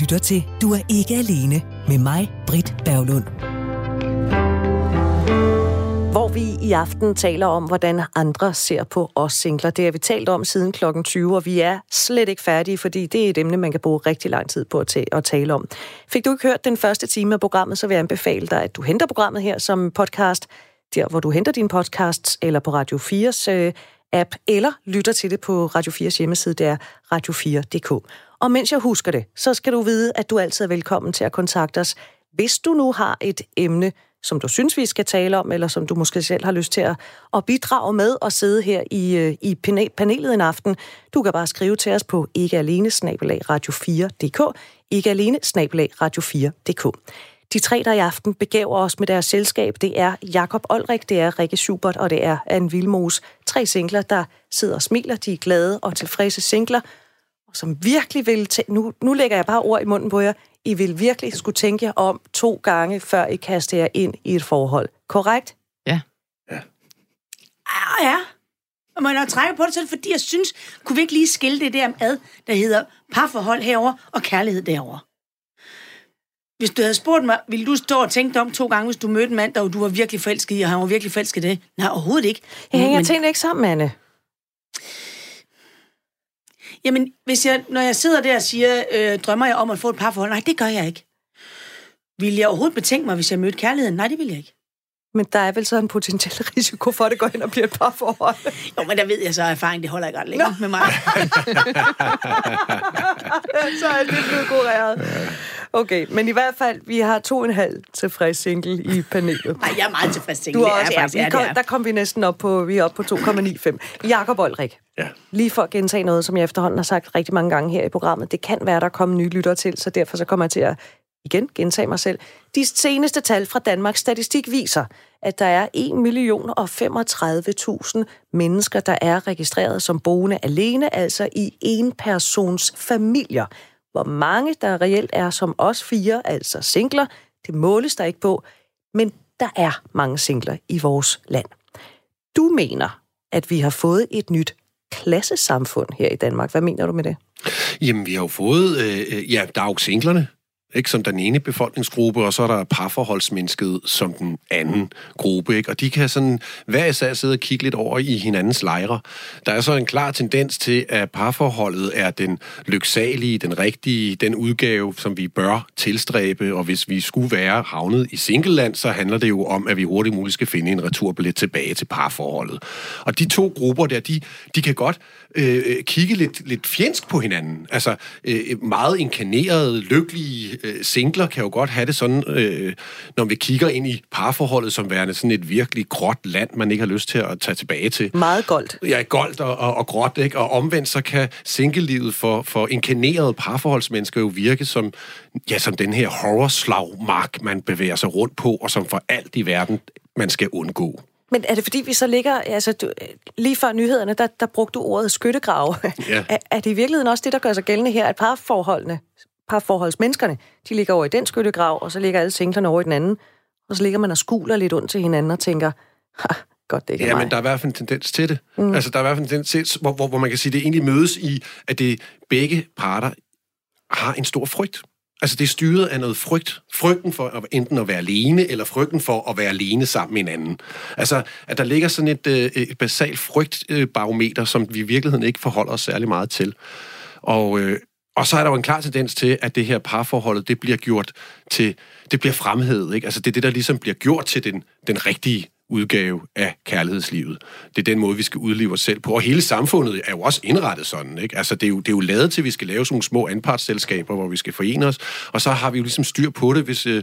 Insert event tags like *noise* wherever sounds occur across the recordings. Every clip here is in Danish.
lytter til Du er ikke alene med mig, Britt Berglund. Hvor vi i aften taler om, hvordan andre ser på os singler. Det har vi talt om siden klokken 20, og vi er slet ikke færdige, fordi det er et emne, man kan bruge rigtig lang tid på at, at tale om. Fik du ikke hørt den første time af programmet, så vil jeg anbefale dig, at du henter programmet her som podcast, der hvor du henter dine podcasts, eller på Radio 4's øh, app, eller lytter til det på Radio 4's hjemmeside, der er radio4.dk. Og mens jeg husker det, så skal du vide, at du altid er velkommen til at kontakte os, hvis du nu har et emne, som du synes, vi skal tale om, eller som du måske selv har lyst til at, at bidrage med og sidde her i, øh, i panelet en aften. Du kan bare skrive til os på ikkealene radio4.dk, ikkealene radio4.dk. De tre, der i aften begæver os med deres selskab, det er Jakob Olrik, det er Rikke Schubert og det er Anne Vilmos. Tre singler, der sidder og smiler, de er glade og tilfredse singler, som virkelig vil... Tæ- nu, nu lægger jeg bare ord i munden på jer. I vil virkelig skulle tænke jer om to gange, før I kaster jer ind i et forhold. Korrekt? Ja. Ja. Ah, ja. Og man har trække på det, så er det fordi, jeg synes, kunne vi ikke lige skille det der ad, der hedder parforhold herover og kærlighed derover. Hvis du havde spurgt mig, ville du stå og tænke dig om to gange, hvis du mødte en mand, der du var virkelig forelsket i, og han var virkelig forelsket i det? Nej, overhovedet ikke. Jeg hænger men... tingene ikke sammen, Anne. Jamen, hvis jeg, når jeg sidder der og siger, øh, drømmer jeg om at få et parforhold? Nej, det gør jeg ikke. Vil jeg overhovedet betænke mig, hvis jeg mødte kærligheden? Nej, det vil jeg ikke. Men der er vel så en potentiel *laughs* risiko for, at det går ind og bliver et parforhold. Jo, men der ved jeg så, at erfaring det holder ikke ret længere med mig. *laughs* så er det blevet kureret. Okay, men i hvert fald, vi har to og en halv tilfreds single i panelet. Nej, jeg er meget tilfreds single. Du er også, ja, faktisk, kom, der kom vi næsten op på, vi er oppe på 2,95. Jakob Olrik, Ja. lige for at gentage noget, som jeg efterhånden har sagt rigtig mange gange her i programmet. Det kan være, der kommer nye lyttere til, så derfor så kommer jeg til at igen gentage mig selv. De seneste tal fra Danmarks Statistik viser, at der er 1 million og 35.000 mennesker, der er registreret som boende alene, altså i en persons familier. Hvor mange der reelt er som os fire, altså singler, det måles der ikke på, men der er mange singler i vores land. Du mener, at vi har fået et nyt klassesamfund her i Danmark. Hvad mener du med det? Jamen, vi har jo fået... Øh, øh ja, der er jo singlerne, ikke, som den ene befolkningsgruppe, og så er der parforholdsmennesket som den anden gruppe. Ikke? Og de kan sådan hver især sidde og kigge lidt over i hinandens lejre. Der er så en klar tendens til, at parforholdet er den lyksalige, den rigtige, den udgave, som vi bør tilstræbe, og hvis vi skulle være havnet i singleland, så handler det jo om, at vi hurtigt muligt skal finde en returbillet tilbage til parforholdet. Og de to grupper der, de, de kan godt øh, kigge lidt, lidt fjendsk på hinanden. Altså øh, meget inkarnerede, lykkelige øh, singler kan jo godt have det sådan, øh, når vi kigger ind i parforholdet som værende sådan et virkelig gråt land, man ikke har lyst til at tage tilbage til. Meget goldt. Ja, goldt og, og, og gråt, ikke? Og omvendt så kan singlelivet for, for inkarnerede parforholdsmennesker jo virke som, ja, som den her horrorslagmark, man bevæger sig rundt på, og som for alt i verden man skal undgå. Men er det fordi, vi så ligger... Altså, du, lige før nyhederne, der, der brugte du ordet skyttegrav. Ja. *laughs* er, er det i virkeligheden også det, der gør sig gældende her, at parforholdene, parforholdsmenneskerne, de ligger over i den skyttegrav, og så ligger alle singlerne over i den anden, og så ligger man og skuler lidt ondt til hinanden og tænker, godt, det ikke Ja, mig. men der er i hvert fald en tendens til det. Mm. Altså, der er i hvert fald en tendens hvor, hvor, hvor man kan sige, det egentlig mødes i, at det begge parter har en stor frygt. Altså, det er styret af noget frygt. Frygten for at, enten at være alene, eller frygten for at være alene sammen med en anden. Altså, at der ligger sådan et, øh, et basalt frygtbarometer, som vi i virkeligheden ikke forholder os særlig meget til. Og, øh, og så er der jo en klar tendens til, at det her parforhold, det bliver gjort til, det bliver fremhævet, ikke? Altså, det er det, der ligesom bliver gjort til den, den rigtige udgave af kærlighedslivet. Det er den måde, vi skal udleve os selv på. Og hele samfundet er jo også indrettet sådan. Ikke? Altså, det, er jo, det er jo lavet til, at vi skal lave sådan nogle små anpartsselskaber, hvor vi skal forene os. Og så har vi jo ligesom styr på det, hvis øh,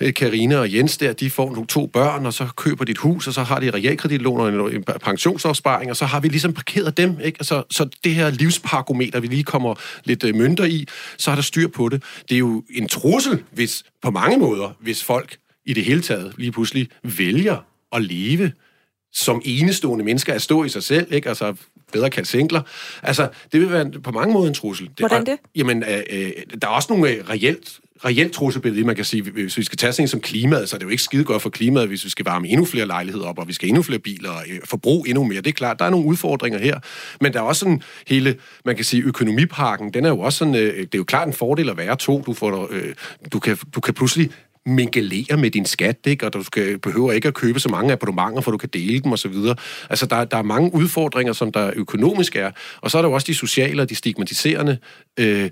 øh Karina og Jens der, de får nogle to børn, og så køber dit hus, og så har de realkreditlån og en, en pensionsopsparing, og så har vi ligesom parkeret dem. Ikke? Altså, så det her livsparkometer, vi lige kommer lidt øh, mønter i, så er der styr på det. Det er jo en trussel, hvis på mange måder, hvis folk i det hele taget lige pludselig vælger at leve som enestående mennesker, at stå i sig selv, ikke? Altså bedre kaldt singler. Altså, det vil være på mange måder en trussel. Hvordan det? Og, jamen, øh, øh, der er også nogle øh, reelt reelt trusselsbillede, man kan sige, hvis vi skal tage sådan som klimaet, så er det jo ikke skide godt for klimaet, hvis vi skal varme endnu flere lejligheder op, og vi skal endnu flere biler og øh, forbruge endnu mere. Det er klart, der er nogle udfordringer her. Men der er også sådan hele, man kan sige, økonomiparken, den er jo også sådan, det er jo klart en fordel at være to. Du, får, du, kan, du kan pludselig mingelere med din skat, ikke? og du skal, behøver ikke at købe så mange abonnementer, for du kan dele dem osv. Altså, der, der er mange udfordringer, som der økonomisk er, og så er der jo også de sociale og de stigmatiserende, øh,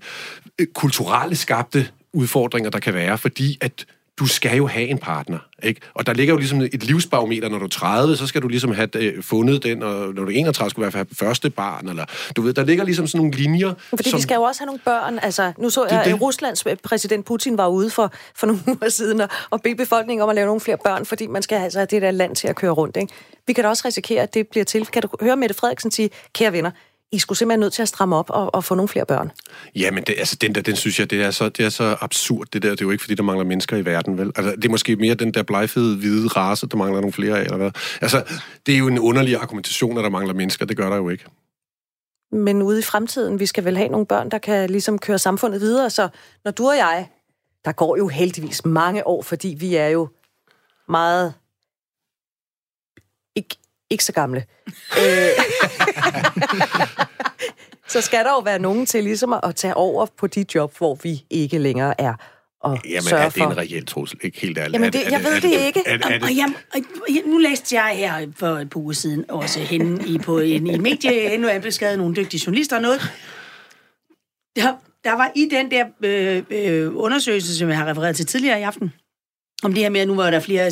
kulturelle skabte udfordringer, der kan være, fordi at du skal jo have en partner, ikke? Og der ligger jo ligesom et livsbarometer, når du er 30, så skal du ligesom have øh, fundet den, og når du er 31, skal du i hvert fald have første barn, eller du ved, der ligger ligesom sådan nogle linjer. Fordi som... vi skal jo også have nogle børn, altså nu så jeg, at Ruslands præsident Putin var ude for, for nogle *laughs* uger siden og, og bede befolkningen om at lave nogle flere børn, fordi man skal altså have det der land til at køre rundt, ikke? Vi kan da også risikere, at det bliver til. Kan du høre Mette Frederiksen sige, kære venner, i skulle simpelthen nødt til at stramme op og, og få nogle flere børn. Ja, men det, altså, den der, den synes jeg, det er, så, det er så absurd, det der. Det er jo ikke, fordi der mangler mennesker i verden, vel? Altså, det er måske mere den der blegfede hvide race, der mangler nogle flere af, eller hvad? Altså, det er jo en underlig argumentation, at der mangler mennesker. Det gør der jo ikke. Men ude i fremtiden, vi skal vel have nogle børn, der kan ligesom køre samfundet videre. Så når du og jeg, der går jo heldigvis mange år, fordi vi er jo meget ikke så gamle. Øh, *laughs* så skal der jo være nogen til ligesom at tage over på de job, hvor vi ikke længere er. Og Jamen, sørge er det en reel trussel? Ikke helt ærligt. Jamen, det, jeg ved det ikke. Og, jamen, nu læste jeg her for et par uger siden også hende i, på en, i medie, nu er beskrevet nogle dygtige journalister og noget. Der, der var i den der øh, øh, undersøgelse, som jeg har refereret til tidligere i aften, om det her med, at nu var der flere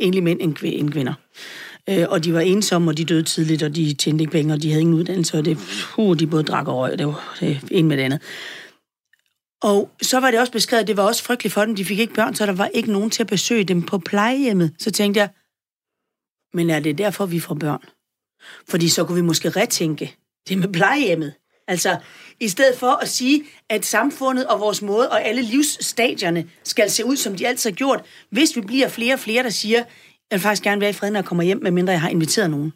enlige mænd end kvinder. Øh, og de var ensomme, og de døde tidligt, og de tjente ikke penge, og de havde ingen uddannelse, og det, uh, de både drak og røg, det var det, en med det andet. Og så var det også beskrevet, at det var også frygteligt for dem, de fik ikke børn, så der var ikke nogen til at besøge dem på plejehjemmet. Så tænkte jeg, men er det derfor, vi får børn? Fordi så kunne vi måske retænke det med plejehjemmet. Altså, i stedet for at sige, at samfundet og vores måde og alle livsstadierne skal se ud, som de altid har gjort, hvis vi bliver flere og flere, der siger, jeg vil faktisk gerne være i fred, når jeg kommer hjem, medmindre jeg har inviteret nogen.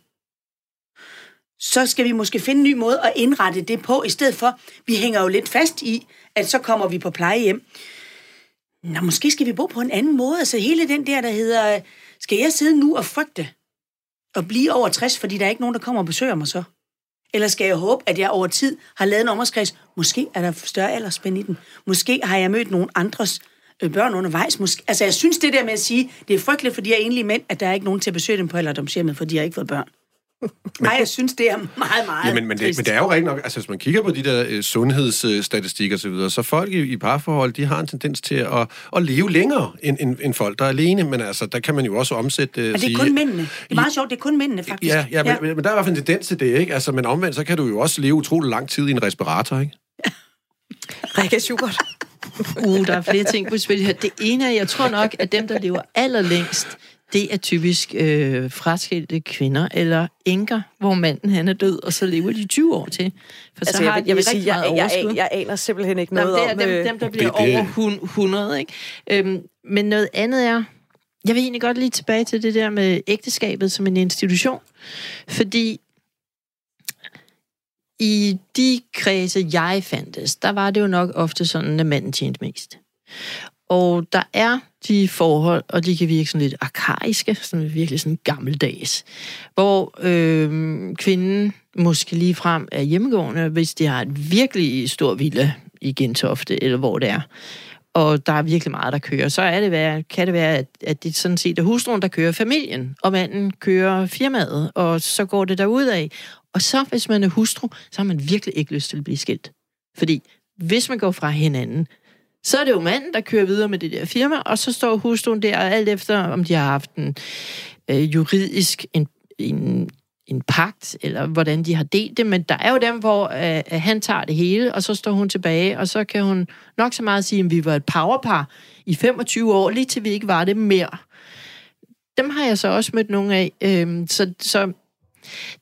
Så skal vi måske finde en ny måde at indrette det på, i stedet for, vi hænger jo lidt fast i, at så kommer vi på plejehjem. Nå, måske skal vi bo på en anden måde. Altså hele den der, der hedder, skal jeg sidde nu og frygte og blive over 60, fordi der er ikke nogen, der kommer og besøger mig så? Eller skal jeg håbe, at jeg over tid har lavet en omgangskreds? Måske er der større aldersspænd i den. Måske har jeg mødt nogle andres børn undervejs. Måske. Altså, jeg synes det der med at sige, det er frygteligt for de her enlige mænd, at der er ikke nogen til at besøge dem på alderdomshjemmet, for de har ikke fået børn. Nej, jeg synes, det er meget, meget ja, men, men, det, men det er jo rigtig nok, altså hvis man kigger på de der uh, sundhedsstatistikker osv., så, så folk i, i parforhold, de har en tendens til at, at leve længere end, end, end folk, der er alene, men altså, der kan man jo også omsætte... Uh, men det er sige, kun mændene. Det er meget sjovt, det er kun mændene, faktisk. Ja, ja, men, ja. Men, men der er i hvert fald en tendens til det, ikke? Altså, men omvendt, så kan du jo også leve utrolig lang tid i en respirator, ikke? Rikke Schubert. *laughs* Uh, der er flere ting på spil her. Det ene er, jeg tror nok, at dem, der lever allerlængst, det er typisk øh, fraskilte kvinder eller enker, hvor manden han er død, og så lever de 20 år til. For altså, så har jeg, de jeg vil sige, jeg, jeg, jeg, jeg aner simpelthen ikke noget Nå, det er om... Dem, dem, der bliver det, det. over 100, ikke? Øhm, men noget andet er, jeg vil egentlig godt lige tilbage til det der med ægteskabet som en institution. Fordi i de kredse, jeg fandtes, der var det jo nok ofte sådan, at manden tjente mest. Og der er de forhold, og de kan virke sådan lidt arkaiske, sådan virkelig sådan gammeldags, hvor øh, kvinden måske lige frem er hjemmegående, hvis de har et virkelig stor villa i Gentofte, eller hvor det er, og der er virkelig meget, der kører, så er det kan det være, at, at det sådan set er hustruen, der kører familien, og manden kører firmaet, og så går det derud af. Og så, hvis man er hustru, så har man virkelig ikke lyst til at blive skilt. Fordi hvis man går fra hinanden, så er det jo manden, der kører videre med det der firma, og så står hustruen der, alt efter om de har haft en øh, juridisk en, en, en pagt, eller hvordan de har delt det, men der er jo dem, hvor øh, øh han tager det hele, og så står hun tilbage, og så kan hun nok så meget sige, at vi var et powerpar i 25 år, lige til vi ikke var det mere. Dem har jeg så også mødt nogle af, øh, så, så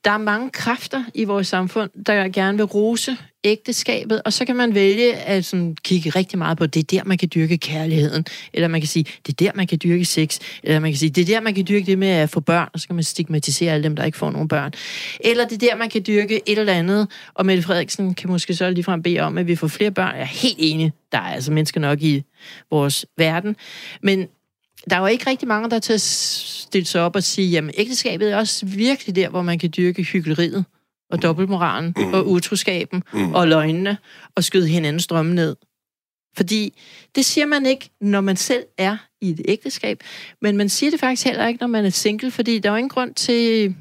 der er mange kræfter i vores samfund, der gerne vil rose ægteskabet, og så kan man vælge at sådan, kigge rigtig meget på, det er der, man kan dyrke kærligheden, eller man kan sige, det er der, man kan dyrke sex, eller man kan sige, det er der, man kan dyrke det med at få børn, og så kan man stigmatisere alle dem, der ikke får nogen børn. Eller det er der, man kan dyrke et eller andet, og Mette Frederiksen kan måske så ligefrem bede om, at vi får flere børn. Jeg er helt enig, der er altså mennesker nok i vores verden, men der er jo ikke rigtig mange, der til at stille sig op og sige, jamen ægteskabet er også virkelig der, hvor man kan dyrke hyggeleriet og dobbeltmoralen mm. og utroskaben mm. og løgnene og skyde hinandens drømme ned. Fordi det siger man ikke, når man selv er i et ægteskab, men man siger det faktisk heller ikke, når man er single, fordi der er jo ingen grund til...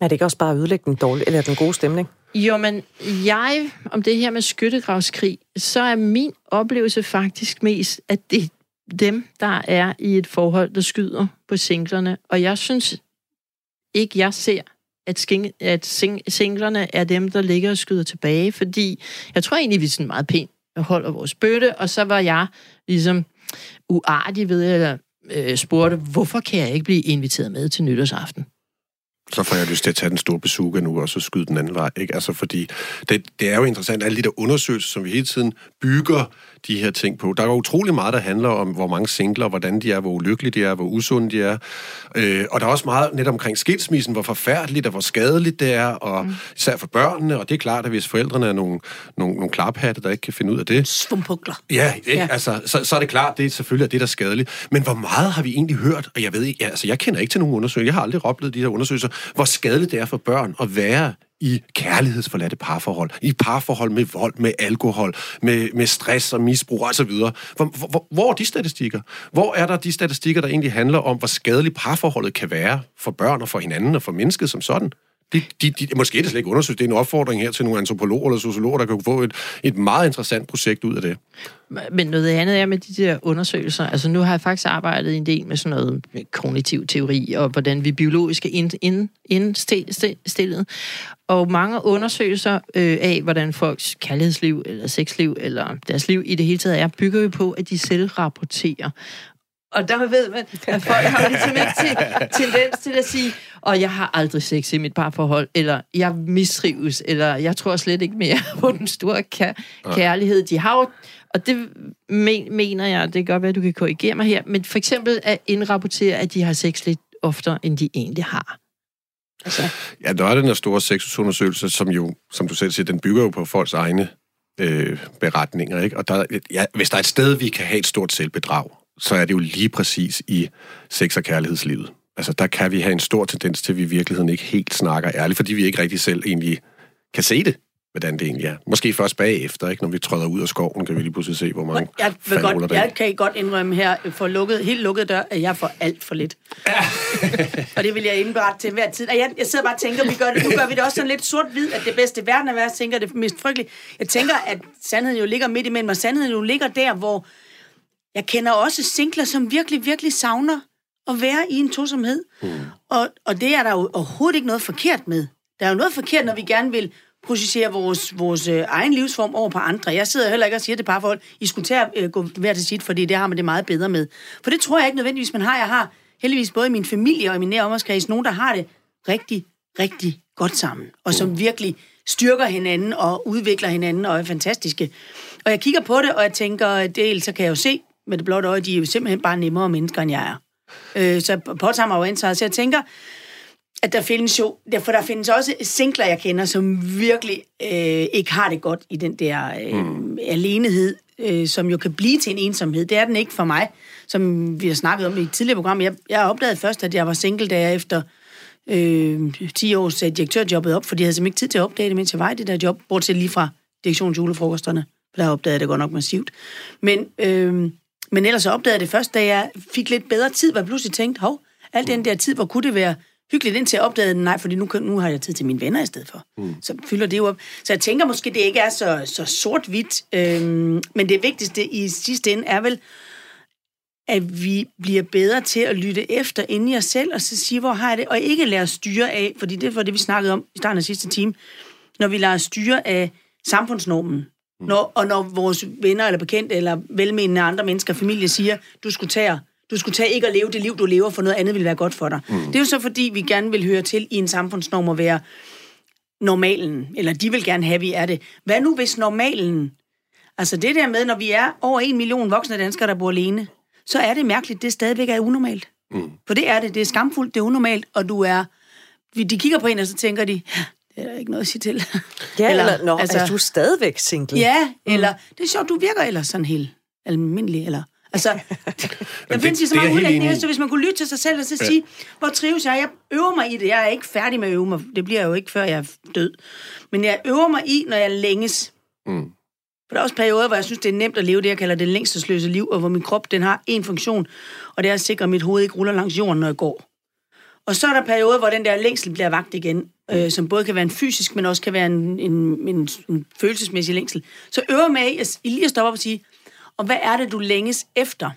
Er det ikke også bare at ødelægge den, dårlige, eller den gode stemning? Jo, men jeg, om det her med skyttegravskrig, så er min oplevelse faktisk mest, at det dem, der er i et forhold, der skyder på singlerne. Og jeg synes ikke, jeg ser, at, sking, at sing, singlerne er dem, der ligger og skyder tilbage, fordi jeg tror egentlig, vi er sådan meget pænt holder vores bøtte, og så var jeg ligesom uartig ved, at øh, spurgte, hvorfor kan jeg ikke blive inviteret med til nytårsaften? så får jeg lyst til at tage den store besuge nu, og så skyde den anden vej. Ikke? Altså, fordi det, det er jo interessant, alle de der undersøgelser, som vi hele tiden bygger de her ting på. Der er utrolig meget, der handler om, hvor mange singler, hvordan de er, hvor ulykkelige de er, hvor usunde de er. Øh, og der er også meget net omkring skilsmissen, hvor forfærdeligt og hvor skadeligt det er, og mm. især for børnene. Og det er klart, at hvis forældrene er nogle, nogle, nogle klaphatte, der ikke kan finde ud af det... Svumpukler. Ja, ikke? Ja. Altså, så, så er det klart, det er selvfølgelig det, der er skadeligt. Men hvor meget har vi egentlig hørt? Og jeg ved ikke, altså, jeg kender ikke til nogen undersøgelser. Jeg har aldrig oplevet de her undersøgelser, hvor skadeligt det er for børn at være i kærlighedsforladte parforhold, i parforhold med vold, med alkohol, med, med stress og misbrug osv. Hvor, hvor, hvor er de statistikker? Hvor er der de statistikker, der egentlig handler om, hvor skadeligt parforholdet kan være for børn og for hinanden og for mennesket som sådan? De, de, de, måske er det slet ikke undersøgt. Det er en opfordring her til nogle antropologer eller sociologer, der kan få et, et meget interessant projekt ud af det. Men noget andet er med de der undersøgelser. Altså nu har jeg faktisk arbejdet en del med sådan noget med kognitiv teori, og hvordan vi biologisk er ind, ind, indstillet. Og mange undersøgelser øh, af, hvordan folks kærlighedsliv, eller sexliv, eller deres liv i det hele taget er, bygger jo på, at de selv rapporterer. Og der ved man, at folk har ligesom ikke til, tendens til at sige, og jeg har aldrig sex i mit parforhold, eller jeg mistrives, eller jeg tror slet ikke mere *laughs* på den store kær- kærlighed. De har jo, og det men, mener jeg, det kan godt være, at du kan korrigere mig her, men for eksempel at indrapportere, at de har sex lidt oftere, end de egentlig har. Altså. Ja, der er den her store sexusundersøgelse, som jo, som du selv siger, den bygger jo på folks egne øh, beretninger, ikke? Og der, ja, hvis der er et sted, vi kan have et stort selvbedrag, så er det jo lige præcis i sex- og kærlighedslivet. Altså, der kan vi have en stor tendens til, at vi i virkeligheden ikke helt snakker ærligt, fordi vi ikke rigtig selv egentlig kan se det, hvordan det egentlig er. Måske først bagefter, ikke? når vi træder ud af skoven, kan vi lige pludselig se, hvor mange jeg, vil godt, jeg kan godt indrømme her, for lukket, helt lukket dør, at jeg får alt for lidt. Ja. *laughs* og det vil jeg indberette til hver tid. jeg, jeg sidder bare og tænker, vi gør det, nu gør vi det også sådan lidt sort-hvid, at det bedste i verden er, jeg tænker, det mest frygtelige. Jeg tænker, at sandheden jo ligger midt imellem, og sandheden jo ligger der, hvor jeg kender også singler, som virkelig, virkelig savner at være i en tosomhed. Mm. Og, og det er der jo overhovedet ikke noget forkert med. Der er jo noget forkert, når vi gerne vil projicere vores, vores øh, egen livsform over på andre. Jeg sidder heller ikke og siger til parforhold, I skulle tage at øh, gå hver til sit, fordi det har man det meget bedre med. For det tror jeg ikke nødvendigvis, man har. Jeg har heldigvis både i min familie og i min nære omgangskreds nogen, der har det rigtig, rigtig godt sammen. Og som mm. virkelig styrker hinanden og udvikler hinanden og er fantastiske. Og jeg kigger på det, og jeg tænker, dels så kan jeg jo se, med det blotte øje, de er jo simpelthen bare nemmere mennesker, end jeg er. Øh, så påtager mig jo ansvaret. Så jeg tænker, at der findes jo, for der findes også singler, jeg kender, som virkelig øh, ikke har det godt i den der øh, mm. alenehed, øh, som jo kan blive til en ensomhed. Det er den ikke for mig, som vi har snakket om i et tidligere program. Jeg, jeg opdagede først, at jeg var single, da jeg efter øh, 10 år sagde direktørjobbet op, fordi jeg havde simpelthen ikke tid til at opdage det, mens jeg var i det der job, bortset lige fra direktionsjulefrokosterne. For der opdagede jeg det godt nok massivt. Men øh, men ellers så opdagede jeg det først, da jeg fik lidt bedre tid, hvor jeg pludselig tænkte, hov, al den der tid, hvor kunne det være hyggeligt, indtil jeg opdagede, nej, fordi nu, nu har jeg tid til mine venner i stedet for. Mm. Så fylder det jo op. Så jeg tænker måske, det ikke er så, så sort-hvidt, øhm, men det vigtigste i sidste ende er vel, at vi bliver bedre til at lytte efter inden i os selv, og så sige, hvor har jeg det, og ikke lade os styre af, fordi det var det, vi snakkede om i starten af sidste time, når vi lader os styre af samfundsnormen, når, og når vores venner eller bekendte eller velmenende andre mennesker, familie siger, du skulle tage du skulle tage ikke at leve det liv, du lever, for noget andet ville være godt for dig. Mm. Det er jo så, fordi vi gerne vil høre til i en samfundsnorm at være normalen, eller de vil gerne have, at vi er det. Hvad nu, hvis normalen... Altså det der med, når vi er over en million voksne danskere, der bor alene, så er det mærkeligt, det stadigvæk er unormalt. Mm. For det er det. Det er skamfuldt, det er unormalt, og du er... De kigger på en, og så tænker de, det er der ikke noget at sige til. Ja, eller, eller nå, altså, er du stadigvæk single? Ja, mm. eller det er sjovt, du virker ellers sådan helt almindelig, eller... Altså, *laughs* der findes jo så mange udlægninger, så hvis man kunne lytte til sig selv og så ja. sige, hvor trives jeg? Jeg øver mig i det. Jeg er ikke færdig med at øve mig. Det bliver jeg jo ikke, før jeg er død. Men jeg øver mig i, når jeg længes. Mm. For der er også perioder, hvor jeg synes, det er nemt at leve det, jeg kalder det længstesløse liv, og hvor min krop den har en funktion, og det er at sikre, at mit hoved ikke ruller langs jorden, når jeg går. Og så er der perioder, hvor den der længsel bliver vagt igen, øh, som både kan være en fysisk, men også kan være en, en, en, en følelsesmæssig længsel. Så øver mig i, at, lige at stoppe op og sige, og hvad er det, du længes efter?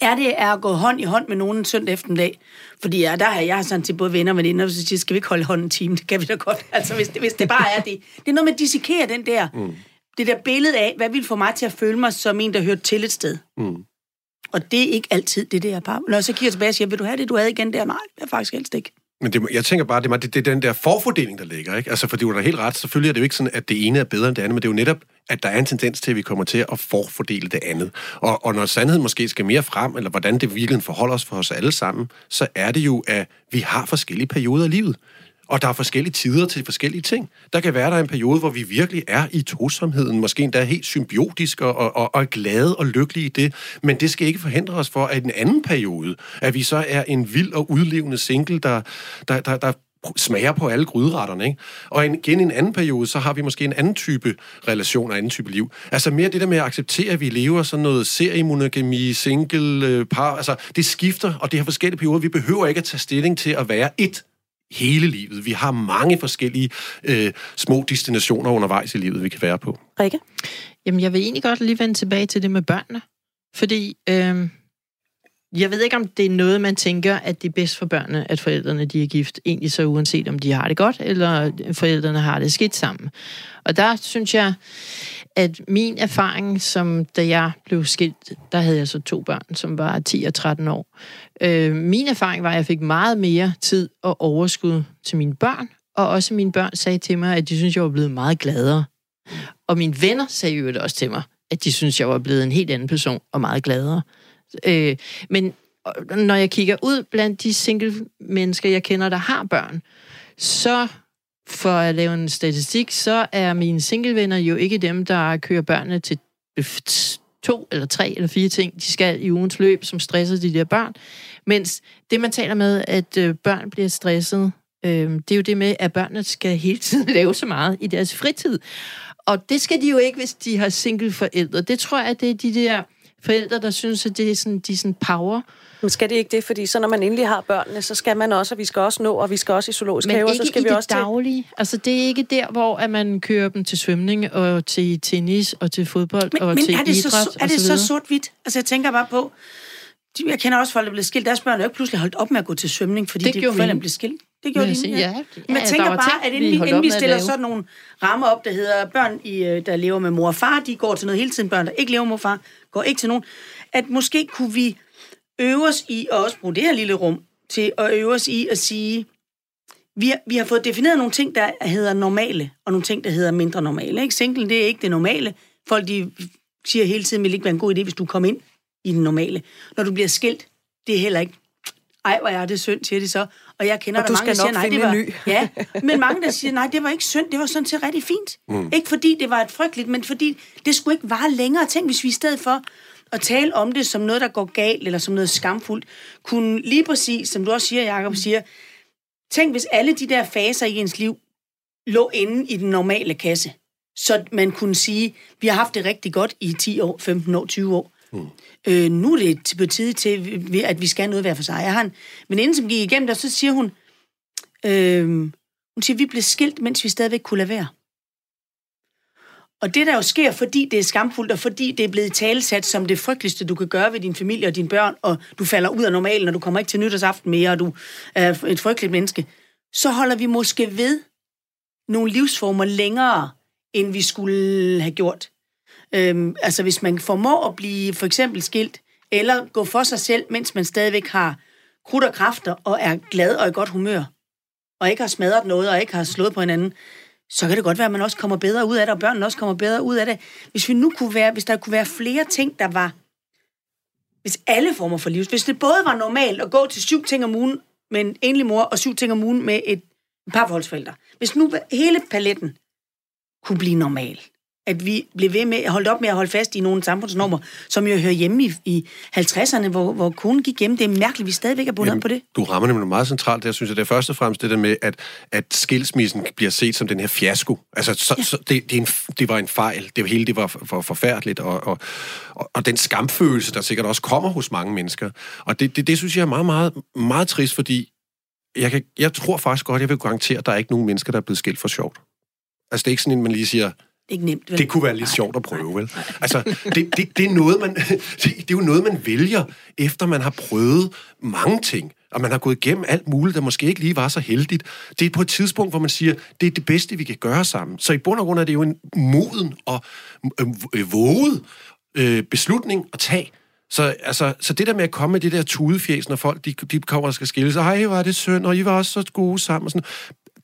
Er det at gå hånd i hånd med nogen en søndag eftermiddag? Fordi ja, der har jeg sådan til både venner og veninder, og så siger, skal vi ikke holde hånden en time? *laughs* Det kan vi da godt. Altså, hvis det, hvis det bare er det. Det er noget med at dissekere den der, mm. det der billede af, hvad vil få mig til at føle mig som en, der hører til et sted. Mm. Og det er ikke altid det der par. Når jeg så kigger tilbage og siger, vil du have det, du havde igen der? Nej, det er faktisk helst ikke. Men det, jeg tænker bare, det, det, det er den der forfordeling, der ligger. Ikke? Altså, for det er jo helt ret. Selvfølgelig er det jo ikke sådan, at det ene er bedre end det andet, men det er jo netop, at der er en tendens til, at vi kommer til at forfordele det andet. Og, og når sandheden måske skal mere frem, eller hvordan det virkelig forholder os for os alle sammen, så er det jo, at vi har forskellige perioder i livet. Og der er forskellige tider til forskellige ting. Der kan være der en periode, hvor vi virkelig er i tosomheden, måske endda helt symbiotisk og, og, og er glade og lykkelige i det. Men det skal ikke forhindre os for, at en anden periode, at vi så er en vild og udlevende single, der, der, der, der smager på alle gryderetterne. Ikke? Og igen i en anden periode, så har vi måske en anden type relation og anden type liv. Altså mere det der med at acceptere, at vi lever sådan noget seriemonogami, single, øh, par, altså det skifter, og det har forskellige perioder. Vi behøver ikke at tage stilling til at være et hele livet. Vi har mange forskellige øh, små destinationer undervejs i livet, vi kan være på. Rikke? Jamen, jeg vil egentlig godt lige vende tilbage til det med børnene. Fordi øh, jeg ved ikke, om det er noget, man tænker, at det er bedst for børnene, at forældrene de er gift, egentlig så uanset om de har det godt, eller forældrene har det skidt sammen. Og der synes jeg, at min erfaring, som da jeg blev skilt, der havde jeg så to børn, som var 10 og 13 år. Øh, min erfaring var, at jeg fik meget mere tid og overskud til mine børn, og også mine børn sagde til mig, at de synes jeg var blevet meget gladere. Og mine venner sagde jo det også til mig, at de synes jeg var blevet en helt anden person og meget gladere. Øh, men når jeg kigger ud blandt de single mennesker, jeg kender, der har børn, så for at lave en statistik, så er mine singlevenner jo ikke dem, der kører børnene til to eller tre eller fire ting, de skal i ugens løb, som stresser de der børn. Mens det, man taler med, at øh, børn bliver stresset, øh, det er jo det med, at børnene skal hele tiden *laughs* lave så meget i deres fritid. Og det skal de jo ikke, hvis de har single forældre. Det tror jeg, det er de der forældre, der synes, at det er sådan, de er sådan power. Men skal det ikke det? Fordi så når man endelig har børnene, så skal man også, og vi skal også nå, og vi skal også i zoologisk have, så skal vi også til... daglige. Altså, det er ikke der, hvor at man kører dem til svømning, og til tennis, og til fodbold, men, og men til er det idræt, så, er det så sort-hvidt? Altså, jeg tænker bare på, jeg kender også folk, der blev skilt. Deres børn er jo ikke pludselig holdt op med at gå til svømning, fordi det de forældrene blev skilt. Det gjorde de. Ja. ja. Men jeg tænker bare, at inden vi, inden vi stiller sådan nogle rammer op, der hedder børn, i, øh, der lever med mor og far, de går til noget hele tiden. Børn, der ikke lever med mor og far, går ikke til nogen. At måske kunne vi øve os i at også bruge det her lille rum til at øve os i at sige, vi har, vi har fået defineret nogle ting, der hedder normale, og nogle ting, der hedder mindre normale. Ikke? Single, det er ikke det normale. Folk de siger hele tiden, vil ikke være en god idé, hvis du kommer ind i den normale. Når du bliver skilt, det er heller ikke ej, hvor er det synd, siger de så. Og jeg kender og der mange, der siger, nej, det var... Ny. *laughs* ja, men mange, der siger, nej, det var ikke synd, det var sådan set rigtig fint. Mm. Ikke fordi det var et frygteligt, men fordi det skulle ikke vare længere. Tænk, hvis vi i stedet for at tale om det som noget, der går galt, eller som noget skamfuldt, kunne lige præcis, som du også siger, Jacob siger, tænk, hvis alle de der faser i ens liv lå inde i den normale kasse, så man kunne sige, vi har haft det rigtig godt i 10 år, 15 år, 20 år. Mm. Øh, nu er det på tide til, at vi skal noget hver for sig. Jeg har en veninde, som gik igennem der, så siger hun, øh, hun siger, vi blev skilt, mens vi stadigvæk kunne lade være. Og det, der jo sker, fordi det er skamfuldt, og fordi det er blevet talsat som det frygteligste, du kan gøre ved din familie og dine børn, og du falder ud af normalen, og du kommer ikke til nytårsaften mere, og du er et frygteligt menneske, så holder vi måske ved nogle livsformer længere, end vi skulle have gjort. Øhm, altså hvis man formår at blive for eksempel skilt eller gå for sig selv, mens man stadigvæk har krudt og kræfter, og er glad og i godt humør, og ikke har smadret noget, og ikke har slået på hinanden, så kan det godt være, at man også kommer bedre ud af det, og børnene også kommer bedre ud af det. Hvis vi nu kunne være, hvis der kunne være flere ting, der var, hvis alle former for liv, hvis det både var normalt at gå til syv ting om ugen med en enlig mor, og syv ting om ugen med et parforholdsforældre. Hvis nu hele paletten kunne blive normal, at vi blev ved med at holde op med at holde fast i nogle samfundsnormer, som jo hører hjemme i, i 50'erne, hvor, hvor konen gik hjemme. Det er mærkeligt, vi stadigvæk er bundet Jamen, på det. Du rammer nemlig meget centralt der, synes jeg. Det er først og fremmest det der med, at, at skilsmissen bliver set som den her fiasko. Altså, så, ja. så det, det, en, det var en fejl. Det hele det var for, for forfærdeligt, og, og, og, og den skamfølelse, der sikkert også kommer hos mange mennesker. Og det, det, det synes jeg er meget, meget, meget trist, fordi jeg, kan, jeg tror faktisk godt, jeg vil garantere, at der er ikke nogen mennesker, der er blevet skilt for sjovt. Altså, det er ikke sådan, at man lige siger, ikke nemt, vel? Det kunne være lidt nej, sjovt at prøve, vel? Altså, det, det, det, er noget, man, *laughs* det er jo noget, man vælger, efter man har prøvet mange ting, og man har gået igennem alt muligt, der måske ikke lige var så heldigt. Det er på et tidspunkt, hvor man siger, det er det bedste, vi kan gøre sammen. Så i bund og grund er det jo en moden og øh, våget øh, beslutning at tage. Så, altså, så det der med at komme med det der tudefjæs, når folk de, de kommer og skal skille sig, hej, var det synd, og I var også så gode sammen, og sådan,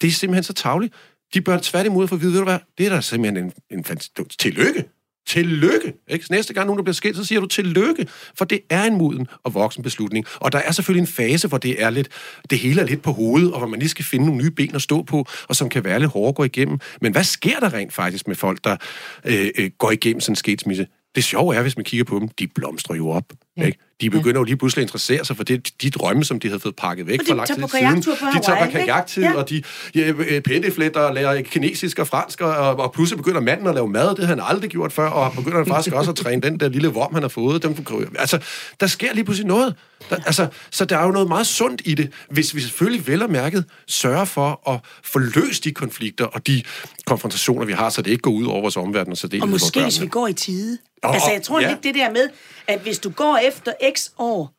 det er simpelthen så tavligt. De bør tværtimod få at vide, ved du hvad, det er da simpelthen en, en fantastisk... Tillykke! Tillykke! Ikke? Så næste gang nogen, der bliver skilt, så siger du tillykke, for det er en moden og voksen beslutning. Og der er selvfølgelig en fase, hvor det er lidt, det hele er lidt på hovedet, og hvor man lige skal finde nogle nye ben at stå på, og som kan være lidt hårdt at gå igennem. Men hvad sker der rent faktisk med folk, der øh, øh, går igennem sådan en skilsmisse? Det sjove er, hvis man kigger på dem, de blomstrer jo op. Ja. Ikke? De begynder jo lige pludselig at interessere sig for det, de drømme, som de havde fået pakket væk for lang tid siden. De tager på kajaktid, ja. og de ja, pendefletter og lærer kinesisk og fransk, og, og pludselig begynder manden at lave mad, det havde han aldrig gjort før, og begynder han faktisk også at træne den der lille vorm, han har fået. Dem, altså, der sker lige pludselig noget. Der, altså, så der er jo noget meget sundt i det, hvis vi selvfølgelig vel og mærket sørger for at få løst de konflikter og de konfrontationer, vi har, så det ikke går ud over vores omverden. Så det og måske hvis vi går i tide. Og, altså, jeg tror ja. lidt det der med, at hvis du går efter x år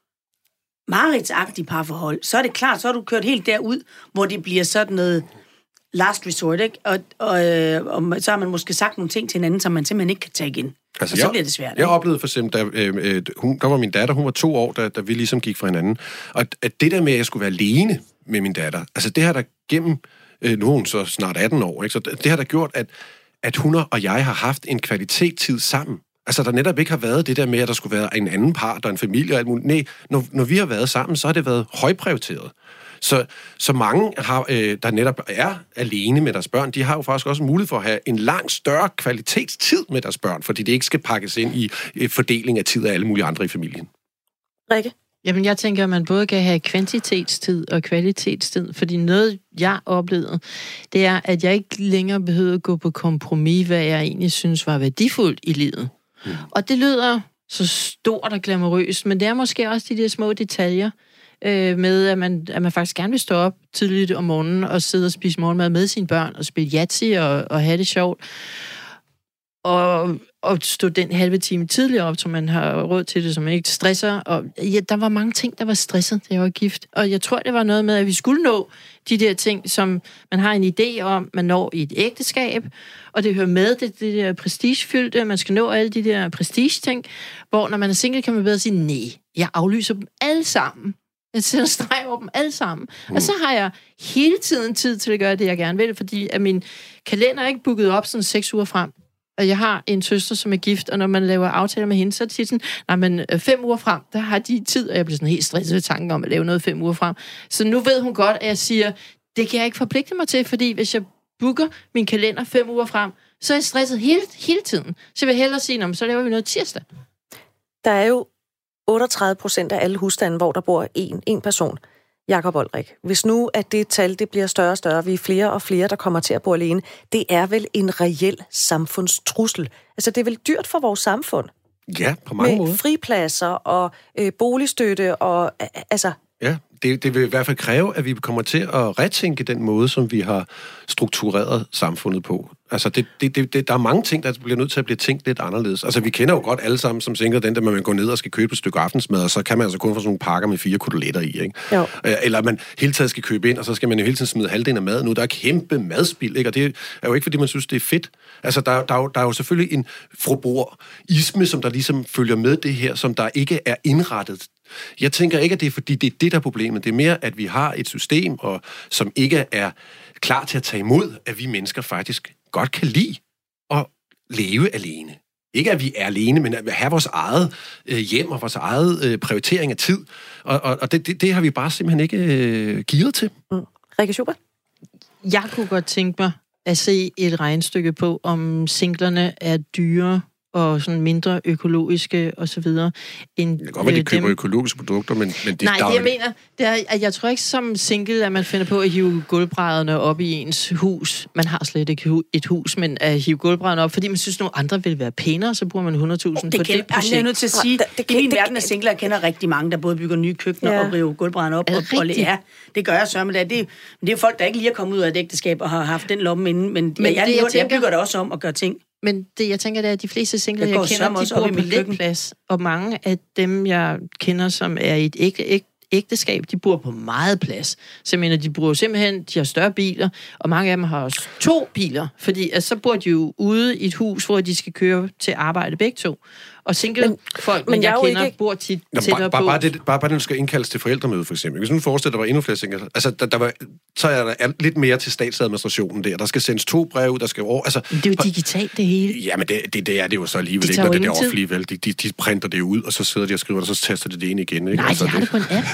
maritsagtige parforhold, så er det klart, så har du kørt helt derud, hvor det bliver sådan noget last resort, ikke? Og, og, øh, og så har man måske sagt nogle ting til hinanden, som man simpelthen ikke kan tage igen. Altså, og så jeg, bliver det svært. Jeg ikke? oplevede for eksempel, da, øh, øh, hun, der var min datter, hun var to år, da, da vi ligesom gik fra hinanden. Og at det der med, at jeg skulle være alene med min datter, altså det har der gennem, øh, nu er hun så snart 18 år, ikke? så det har der gjort, at, at hun og jeg har haft en kvalitetstid sammen. Altså, der netop ikke har været det der med, at der skulle være en anden part og en familie og alt muligt. Nej, når, når vi har været sammen, så har det været højprioriteret. Så, så mange, har, øh, der netop er alene med deres børn, de har jo faktisk også mulighed for at have en langt større kvalitetstid med deres børn, fordi det ikke skal pakkes ind i øh, fordeling af tid af alle mulige andre i familien. Rikke? Jamen, jeg tænker, at man både kan have kvantitetstid og kvalitetstid, fordi noget, jeg oplevede, det er, at jeg ikke længere behøver at gå på kompromis, hvad jeg egentlig synes var værdifuldt i livet. Mm. Og det lyder så stort og glamourøst, men det er måske også de der små detaljer øh, med, at man, at man faktisk gerne vil stå op tidligt om morgenen og sidde og spise morgenmad med sine børn og spille Yahtzee og, og have det sjovt. Og, og stå den halve time tidligere op, så man har råd til det, som ikke stresser. Og ja, der var mange ting, der var stresset, da jeg var gift. Og jeg tror, det var noget med, at vi skulle nå de der ting, som man har en idé om, man når i et ægteskab, og det hører med, det, det der prestigefyldte, man skal nå alle de der prestige-ting, hvor når man er single, kan man bedre sige, nej, jeg aflyser dem alle sammen. Jeg sætter streg over dem alle sammen. Mm. Og så har jeg hele tiden tid til at gøre det, jeg gerne vil, fordi at min kalender er ikke booket op sådan seks uger frem. Og jeg har en søster, som er gift, og når man laver aftaler med hende, så er det sådan, nej, men øh, fem uger frem, der har de tid, og jeg bliver sådan helt stresset ved tanken om at lave noget fem uger frem. Så nu ved hun godt, at jeg siger, det kan jeg ikke forpligte mig til, fordi hvis jeg booker min kalender fem uger frem, så er jeg stresset hele, hele tiden. Så jeg vil hellere sige, så laver vi noget tirsdag. Der er jo 38 procent af alle husstande, hvor der bor en, en person. Jakob Olrik, hvis nu at det tal det bliver større og større, vi er flere og flere, der kommer til at bo alene, det er vel en reel samfundstrussel. Altså, det er vel dyrt for vores samfund? Ja, på mange med måder. fripladser og øh, boligstøtte og altså... Det, det vil i hvert fald kræve, at vi kommer til at retænke den måde, som vi har struktureret samfundet på. Altså, det, det, det, det, der er mange ting, der bliver nødt til at blive tænkt lidt anderledes. Altså, vi kender jo godt alle sammen, som tænker den der, man går ned og skal købe et stykke aftensmad, og så kan man altså kun få sådan nogle pakker med fire koteletter i, ikke? Jo. Øh, Eller man hele tiden skal købe ind, og så skal man jo hele tiden smide halvdelen af maden ud. Der er kæmpe madspild, ikke? Og det er jo ikke, fordi man synes, det er fedt. Altså, der, der, er, jo, der er jo selvfølgelig en forbrugerisme, som der ligesom følger med det her, som der ikke er indrettet jeg tænker ikke, at det er fordi, det er det, der er problemet. Det er mere, at vi har et system, og, som ikke er klar til at tage imod, at vi mennesker faktisk godt kan lide at leve alene. Ikke at vi er alene, men at have vores eget øh, hjem og vores eget øh, prioritering af tid. Og, og, og det, det, det har vi bare simpelthen ikke øh, givet til. Mm. Rikke Schubert? Jeg kunne godt tænke mig at se et regnstykke på, om singlerne er dyre og sådan mindre økologiske og så videre. End, Det kan godt være, de øh, køber dem- økologiske produkter, men, men de, Nej, er det jeg mener, det er, at jeg tror ikke som single, at man finder på at hive gulvbrædderne op i ens hus. Man har slet ikke et hus, men at hive gulvbrædderne op, fordi man synes, at nogle andre vil være pænere, så bruger man 100.000 på Det det kan, jeg er projekt. nødt til at sige, det- det det, kan- i min det- verden af singler, jeg kender rigtig mange, der både bygger nye køkkener Ja. og river gulvbrædderne op. Er Og, det og, ja, det gør jeg så, men det, er- det, det er folk, der ikke lige er kommet ud af et ægteskab og har haft den lomme inden. Men, men det, jeg, jeg jeg, jeg, bygger det også om at gøre ting. Men det, jeg tænker, det er, at de fleste singler, Jeg jeg, kender, de bor på lidt plads. Og mange af dem, jeg kender, som er i et ægte, ægte, ægteskab, de bor på meget plads. Så jeg mener, de bruger simpelthen, de har større biler, og mange af dem har også to biler, fordi altså, så bor de jo ude i et hus, hvor de skal køre til arbejde begge to. Og single Men- folk, men jeg jeg, er kender, ikke- bor tit Nå, tættere bare, bare, på. bare, det, bare, bare, den skal indkaldes til forældremøde, for eksempel. Hvis nu forestiller, der var endnu flere singler. Altså, der, der var, så er der er lidt mere til statsadministrationen der. Der skal sendes to breve, der skal over... Altså, Men det er jo digitalt, det hele. Ja, men det, det, det er det jo så alligevel ikke, når det er offentlige, vel? De, de, de printer det ud, og så sidder de og skriver, og så taster de det ind igen, ikke? Nej, altså, de har det på en app.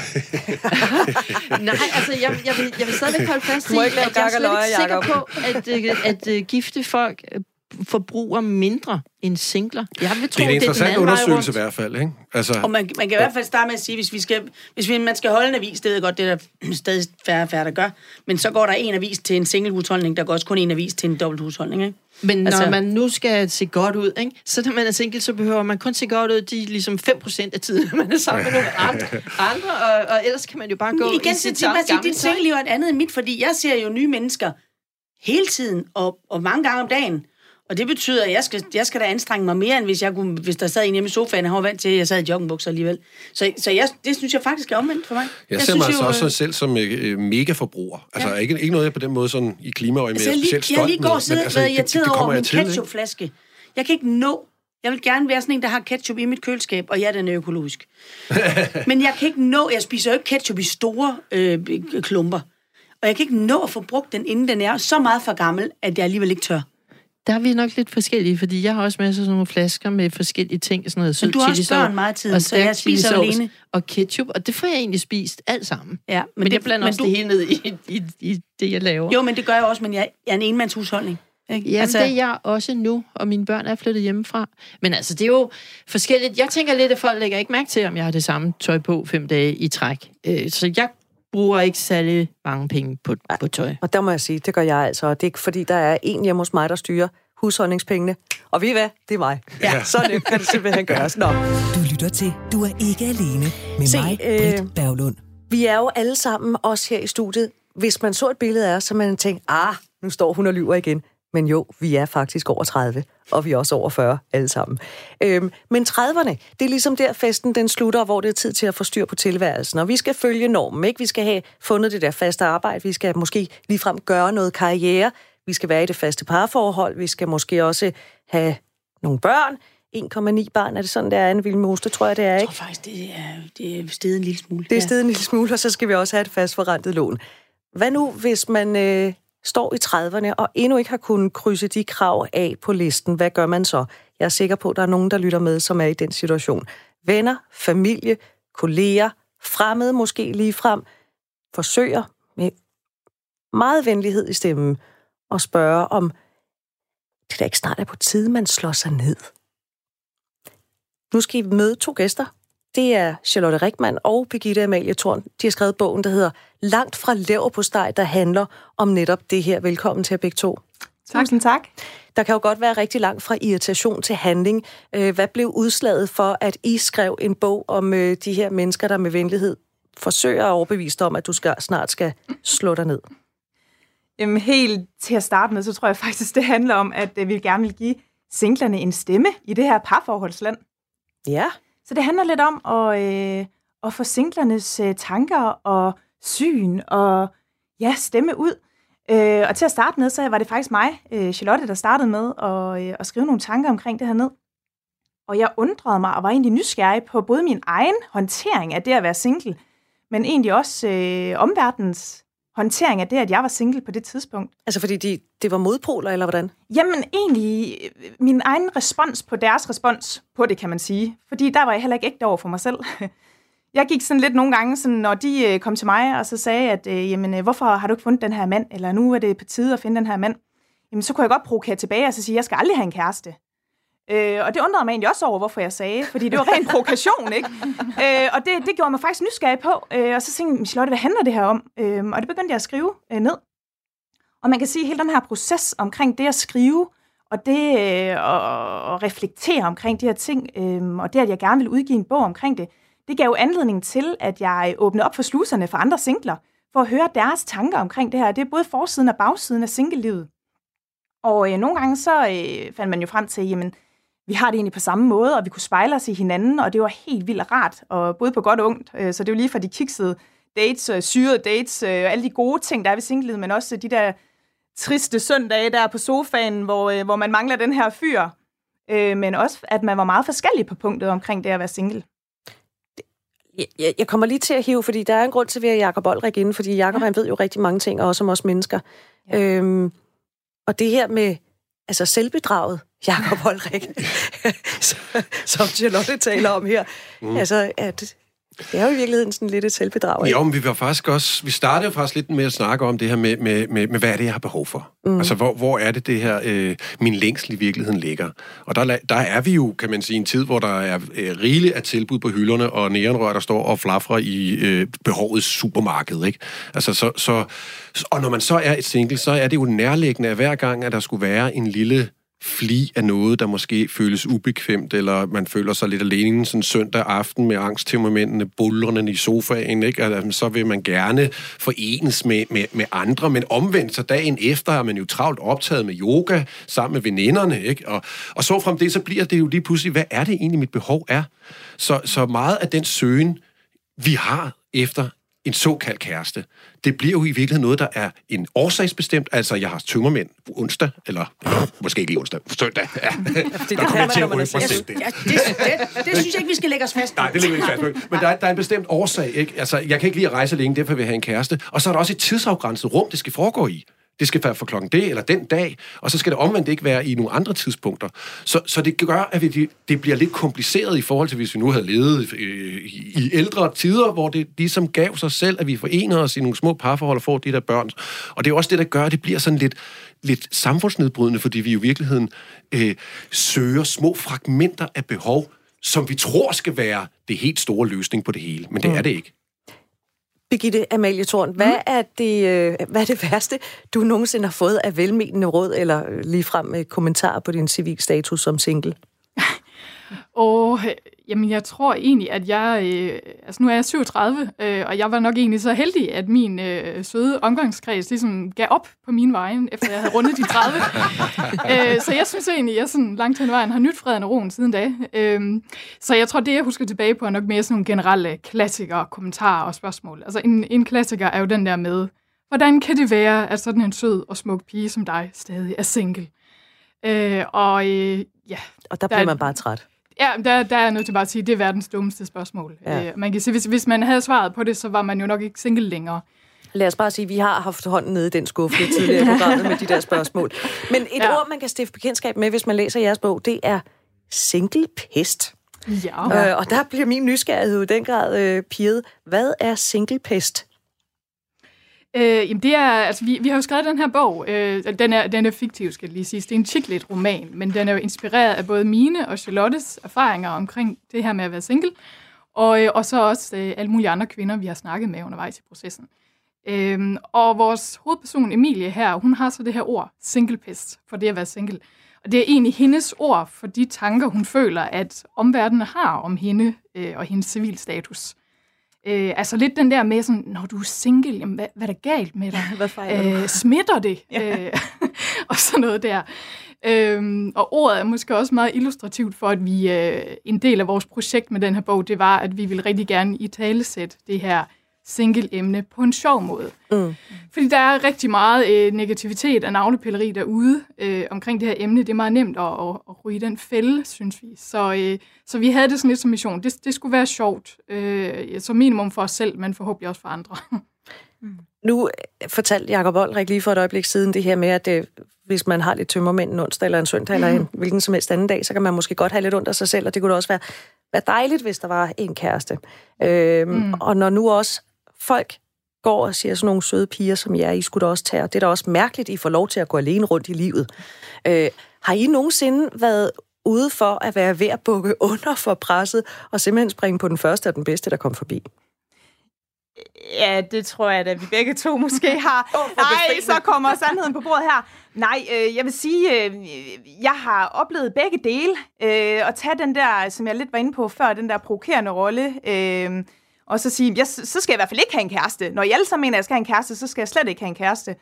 *laughs* Nej, altså, jeg, jeg, vil, jeg vil stadigvæk holde fast i, at jeg er slet ikke sikker på, at, øh, at øh, gifte folk øh, forbruger mindre end singler. Jeg vil tro, det er en det er interessant anden vej undersøgelse i hvert fald, ikke? Altså, Og man, man kan i hvert fald starte med at sige, hvis, vi skal, hvis vi, man skal holde en avis, det jeg godt, det er der *clears throat* stadig færre og færre, der gør, men så går der en avis til en single husholdning, der går også kun en avis til en dobbelt husholdning, ikke? Men når Altså- man nu skal se godt ud, ikke? så når man er single, så behøver man kun se godt ud de ligesom 5% af tiden, *laughs* man er sammen med nogle andre, *laughs* andre og, og ellers kan man jo bare gå Igen, i sit til at sige, gamle dit single er et andet end mit, fordi jeg ser jo nye mennesker hele tiden, og, og mange gange om dagen. Og det betyder, at jeg skal, jeg skal da anstrenge mig mere, end hvis, jeg kunne, hvis der sad en hjemme i sofaen, og han var vant til, at jeg sad i joggingbukser alligevel. Så, så jeg, det synes jeg faktisk er omvendt for mig. jeg, ser synes mig altså jo, også øh, selv som øh, megaforbruger. Altså, Ja. ikke, ikke noget, jeg på den måde sådan, i klimaøje med Altså, jeg, lige, specielt jeg stolt har lige går og men altså, været det, irriteret det over jeg min til, ikke? ketchupflaske. Jeg kan ikke nå. Jeg vil gerne være sådan en, der har ketchup i mit køleskab, og ja, den er økologisk. *laughs* Men jeg kan ikke nå, jeg spiser jo ikke ketchup i store øh, klumper. Og jeg kan ikke nå at få brugt den, inden den er så meget for gammel, at jeg alligevel ikke tør. Der er vi nok lidt forskellige, fordi jeg har også af sådan nogle flasker med forskellige ting, sådan noget Men du har også børn meget og så jeg spiser chilisauce alene. Og ketchup, og det får jeg egentlig spist alt sammen. Ja, Men, men det, jeg blander men også du, det hele ned i, i, i det, jeg laver. Jo, men det gør jeg også, men jeg, jeg er en enmandshusholdning. Ikke? Jamen, altså, det er jeg også nu, og mine børn er flyttet hjemmefra. Men altså, det er jo forskelligt. Jeg tænker lidt, at folk lægger ikke mærke til, om jeg har det samme tøj på fem dage i træk. Øh, Så jeg bruger ikke særlig mange penge på, på tøj. Og der må jeg sige, det gør jeg altså. Og det er ikke fordi, der er en hjemme hos mig, der styrer husholdningspengene. Og ved I hvad? Det er mig. Ja. *laughs* Så nemt kan det simpelthen gøres. Nå. Du lytter til Du er ikke alene med Se, mig, øh, Britt Berglund. Vi er jo alle sammen, også her i studiet. Hvis man så et billede af os, så man tænker, ah, nu står hun og lyver igen. Men jo, vi er faktisk over 30, og vi er også over 40 alle sammen. Øhm, men 30'erne, det er ligesom der festen den slutter, hvor det er tid til at få styr på tilværelsen. Og vi skal følge normen, ikke? Vi skal have fundet det der faste arbejde, vi skal måske ligefrem gøre noget karriere, vi skal være i det faste parforhold, vi skal måske også have nogle børn. 1,9 barn, er det sådan, der er en Vilmoste, tror jeg, det er, Jeg ikke? tror faktisk, det er, det er steget en lille smule. Det er stedet en lille smule, og så skal vi også have et fast forrentet lån. Hvad nu, hvis man øh, står i 30'erne og endnu ikke har kunnet krydse de krav af på listen? Hvad gør man så? Jeg er sikker på, at der er nogen, der lytter med, som er i den situation. Venner, familie, kolleger, fremmede måske lige frem, forsøger med meget venlighed i stemmen at spørge om, det da ikke snart er på tide, man slår sig ned. Nu skal I møde to gæster. Det er Charlotte Rikman og Birgitte Amalie Thorn. De har skrevet bogen, der hedder Langt fra lever på steg, der handler om netop det her. Velkommen til jer begge to. Tusind tak. Der kan jo godt være rigtig langt fra irritation til handling. Øh, Hvad blev udslaget for, at I skrev en bog om øh, de her mennesker, der med venlighed forsøger at overbevise dig om, at du skal, snart skal slå dig ned? Jamen, helt til at starte med, så tror jeg faktisk, det handler om, at øh, vi gerne vil give singlerne en stemme i det her parforholdsland. Ja. Så det handler lidt om at, øh, at få singlernes øh, tanker og syn og ja, stemme ud. Øh, og til at starte med, så var det faktisk mig, øh, Charlotte, der startede med at, øh, at skrive nogle tanker omkring det her ned. Og jeg undrede mig og var egentlig nysgerrig på både min egen håndtering af det at være single, men egentlig også øh, omverdens håndtering af det, at jeg var single på det tidspunkt. Altså fordi de, det var modpoler, eller hvordan? Jamen egentlig øh, min egen respons på deres respons på det, kan man sige. Fordi der var jeg heller ikke ægte over for mig selv. *laughs* Jeg gik sådan lidt nogle gange, sådan, når de øh, kom til mig og så sagde, at øh, jamen, hvorfor har du ikke fundet den her mand, eller nu er det på tide at finde den her mand, jamen, så kunne jeg godt provokere tilbage og så sige, at jeg skal aldrig have en kæreste. Øh, og det undrede mig egentlig også over, hvorfor jeg sagde, fordi det var ren provokation, ikke? Øh, og det, det gjorde mig faktisk nysgerrig på. Øh, og så tænkte jeg, Charlotte, hvad handler det her om? Øh, og det begyndte jeg at skrive øh, ned. Og man kan sige, at hele den her proces omkring det at skrive, og det øh, at reflektere omkring de her ting, øh, og det, at jeg gerne vil udgive en bog omkring det, det gav jo anledning til, at jeg åbnede op for sluserne for andre singler, for at høre deres tanker omkring det her. Det er både forsiden og bagsiden af singlelivet. Og øh, nogle gange så øh, fandt man jo frem til, jamen, vi har det egentlig på samme måde, og vi kunne spejle os i hinanden, og det var helt vildt rart, og både på godt og ondt. Øh, så det var lige fra de kiksede dates, øh, syrede dates, øh, alle de gode ting, der er ved singlelivet, men også de der triste søndage der på sofaen, hvor, hvor man mangler den her fyr. Men også, at man var meget forskellig på punktet omkring det at være single. Jeg, jeg kommer lige til at hive, fordi der er en grund til, at vi har Jacob Olrik inde, fordi Jacob, ja. han ved jo rigtig mange ting, også om os mennesker. Ja. Øhm, og det her med altså selvbedraget, Jacob Olrik, *laughs* som Charlotte taler om her, mm. altså at det er jo i virkeligheden sådan lidt et selvbedrag. Ikke? Jo, men vi var faktisk også, vi startede jo faktisk lidt med at snakke om det her med, med, med, med hvad er det, jeg har behov for? Mm. Altså, hvor, hvor er det det her, øh, min længsel i virkeligheden ligger? Og der, der er vi jo, kan man sige, en tid, hvor der er øh, rigeligt af tilbud på hylderne, og nærenrør, der står og flafrer i øh, behovets supermarked, ikke? Altså, så, så, og når man så er et single, så er det jo nærliggende, at hver gang, at der skulle være en lille fli af noget, der måske føles ubekvemt, eller man føler sig lidt alene sådan søndag aften med angsttempermentene, bullerne i sofaen, ikke? Altså, så vil man gerne forenes med, med, med andre, men omvendt så dagen efter er man jo travlt optaget med yoga sammen med veninderne, ikke? Og, og så frem det, så bliver det jo lige pludselig, hvad er det egentlig, mit behov er? Så, så meget af den søgen, vi har efter en såkaldt kæreste. Det bliver jo i virkeligheden noget, der er en årsagsbestemt. Altså, jeg har tømmermænd onsdag, eller, måske ikke lige onsdag, søndag. Ja. *laughs* det, det kan man, når man er det. Ja, det, det, det synes jeg ikke, vi skal lægge os fast på. Nej, det lægger vi ikke fast på. Men der er, der er en bestemt årsag. Ikke? Altså, jeg kan ikke lide at rejse længe, derfor vil jeg have en kæreste. Og så er der også et tidsafgrænset rum, det skal foregå i det skal være for klokken det eller den dag, og så skal det omvendt ikke være i nogle andre tidspunkter. Så, så det gør, at vi, det bliver lidt kompliceret i forhold til, hvis vi nu havde levet i, i, i ældre tider, hvor det ligesom gav sig selv, at vi forener os i nogle små parforhold og får de der børn. Og det er også det, der gør, at det bliver sådan lidt, lidt samfundsnedbrydende, fordi vi i virkeligheden øh, søger små fragmenter af behov, som vi tror skal være det helt store løsning på det hele, men det mm. er det ikke. Birgitte Amalie Thorn, hvad, mm. er det, øh, hvad er det værste, du nogensinde har fået af velmenende råd, eller ligefrem med kommentarer på din civilstatus som single? Og jamen, jeg tror egentlig, at jeg... Øh, altså, nu er jeg 37, øh, og jeg var nok egentlig så heldig, at min øh, søde omgangskreds ligesom gav op på min vejen, efter jeg havde rundet de 30. *laughs* øh, så jeg synes egentlig, at jeg sådan langt hen vejen har nyt freden og roen siden da. Øh, så jeg tror, det, jeg husker tilbage på, er nok mere sådan nogle generelle klassikere, kommentarer og spørgsmål. Altså, en, en klassiker er jo den der med, hvordan kan det være, at sådan en sød og smuk pige som dig stadig er single? Øh, og øh, ja... Og der bliver der, man bare træt. Ja, der, der er jeg nødt til bare at sige, at det er verdens dummeste spørgsmål. Ja. Øh, man kan sige, hvis, hvis man havde svaret på det, så var man jo nok ikke single længere. Lad os bare sige, at vi har haft hånden nede i den skuffe tidligere i *laughs* programmet med de der spørgsmål. Men et ja. ord, man kan stifte bekendtskab med, hvis man læser jeres bog, det er singlepest. Ja. Øh, og der bliver min nysgerrighed i den grad øh, pirret. Hvad er singlepest? Øh, jamen det er, altså vi, vi har jo skrevet den her bog, øh, den, er, den er fiktiv, skal jeg lige sige. Det er en chiclet roman, men den er jo inspireret af både mine og Charlottes erfaringer omkring det her med at være single, og, øh, og så også øh, alle mulige andre kvinder, vi har snakket med undervejs i processen. Øh, og vores hovedperson Emilie her, hun har så det her ord, singlepest, for det at være single. Og det er egentlig hendes ord for de tanker, hun føler, at omverdenen har om hende øh, og hendes civilstatus. Øh, altså lidt den der med sådan, når du er single, jamen, hvad, hvad er der galt med dig? *laughs* Hvad fejler du? øh, smitter det? øh, *laughs* og sådan noget der. Øhm, og ordet er måske også meget illustrativt for, at vi øh, en del af vores projekt med den her bog, det var, at vi ville rigtig gerne i talesætte det her single-emne på en sjov måde. Mm. Fordi der er rigtig meget øh, negativitet og navlepilleri derude øh, omkring det her emne. Det er meget nemt at, at, at ryge den fælde, synes vi. Så, øh, så vi havde det sådan lidt som mission. Det, det skulle være sjovt, øh, som minimum for os selv, men forhåbentlig også for andre. *laughs* Nu øh, fortalte Jacob Oldrik lige for et øjeblik siden det her med, at det, hvis man har lidt tømmermænd en onsdag eller en søndag eller en hvilken som helst anden dag, så kan man måske godt have lidt af sig selv, og det kunne da også være, være dejligt, hvis der var en kæreste. Øhm, mm. Og når nu også folk går og siger sådan nogle søde piger som jer, I skulle da også tage, og det er da også mærkeligt, I får lov til at gå alene rundt i livet. Øh, har I nogensinde været ude for at være ved at bukke *laughs* under for presset, og simpelthen springe på den første og den bedste, der kom forbi? Ja, det tror jeg da, vi begge to måske *laughs* har. hvor Nej, så kommer sandheden på bordet her. Nej, øh, jeg vil sige, øh, jeg har oplevet begge dele. Øh, at tage den der, som jeg lidt var inde på før, den der provokerende rolle. Øh, og så sige, jeg, så skal jeg i hvert fald ikke have en kæreste. Når I alle sammen mener, at jeg skal have en kæreste, så skal jeg slet ikke have en kæreste.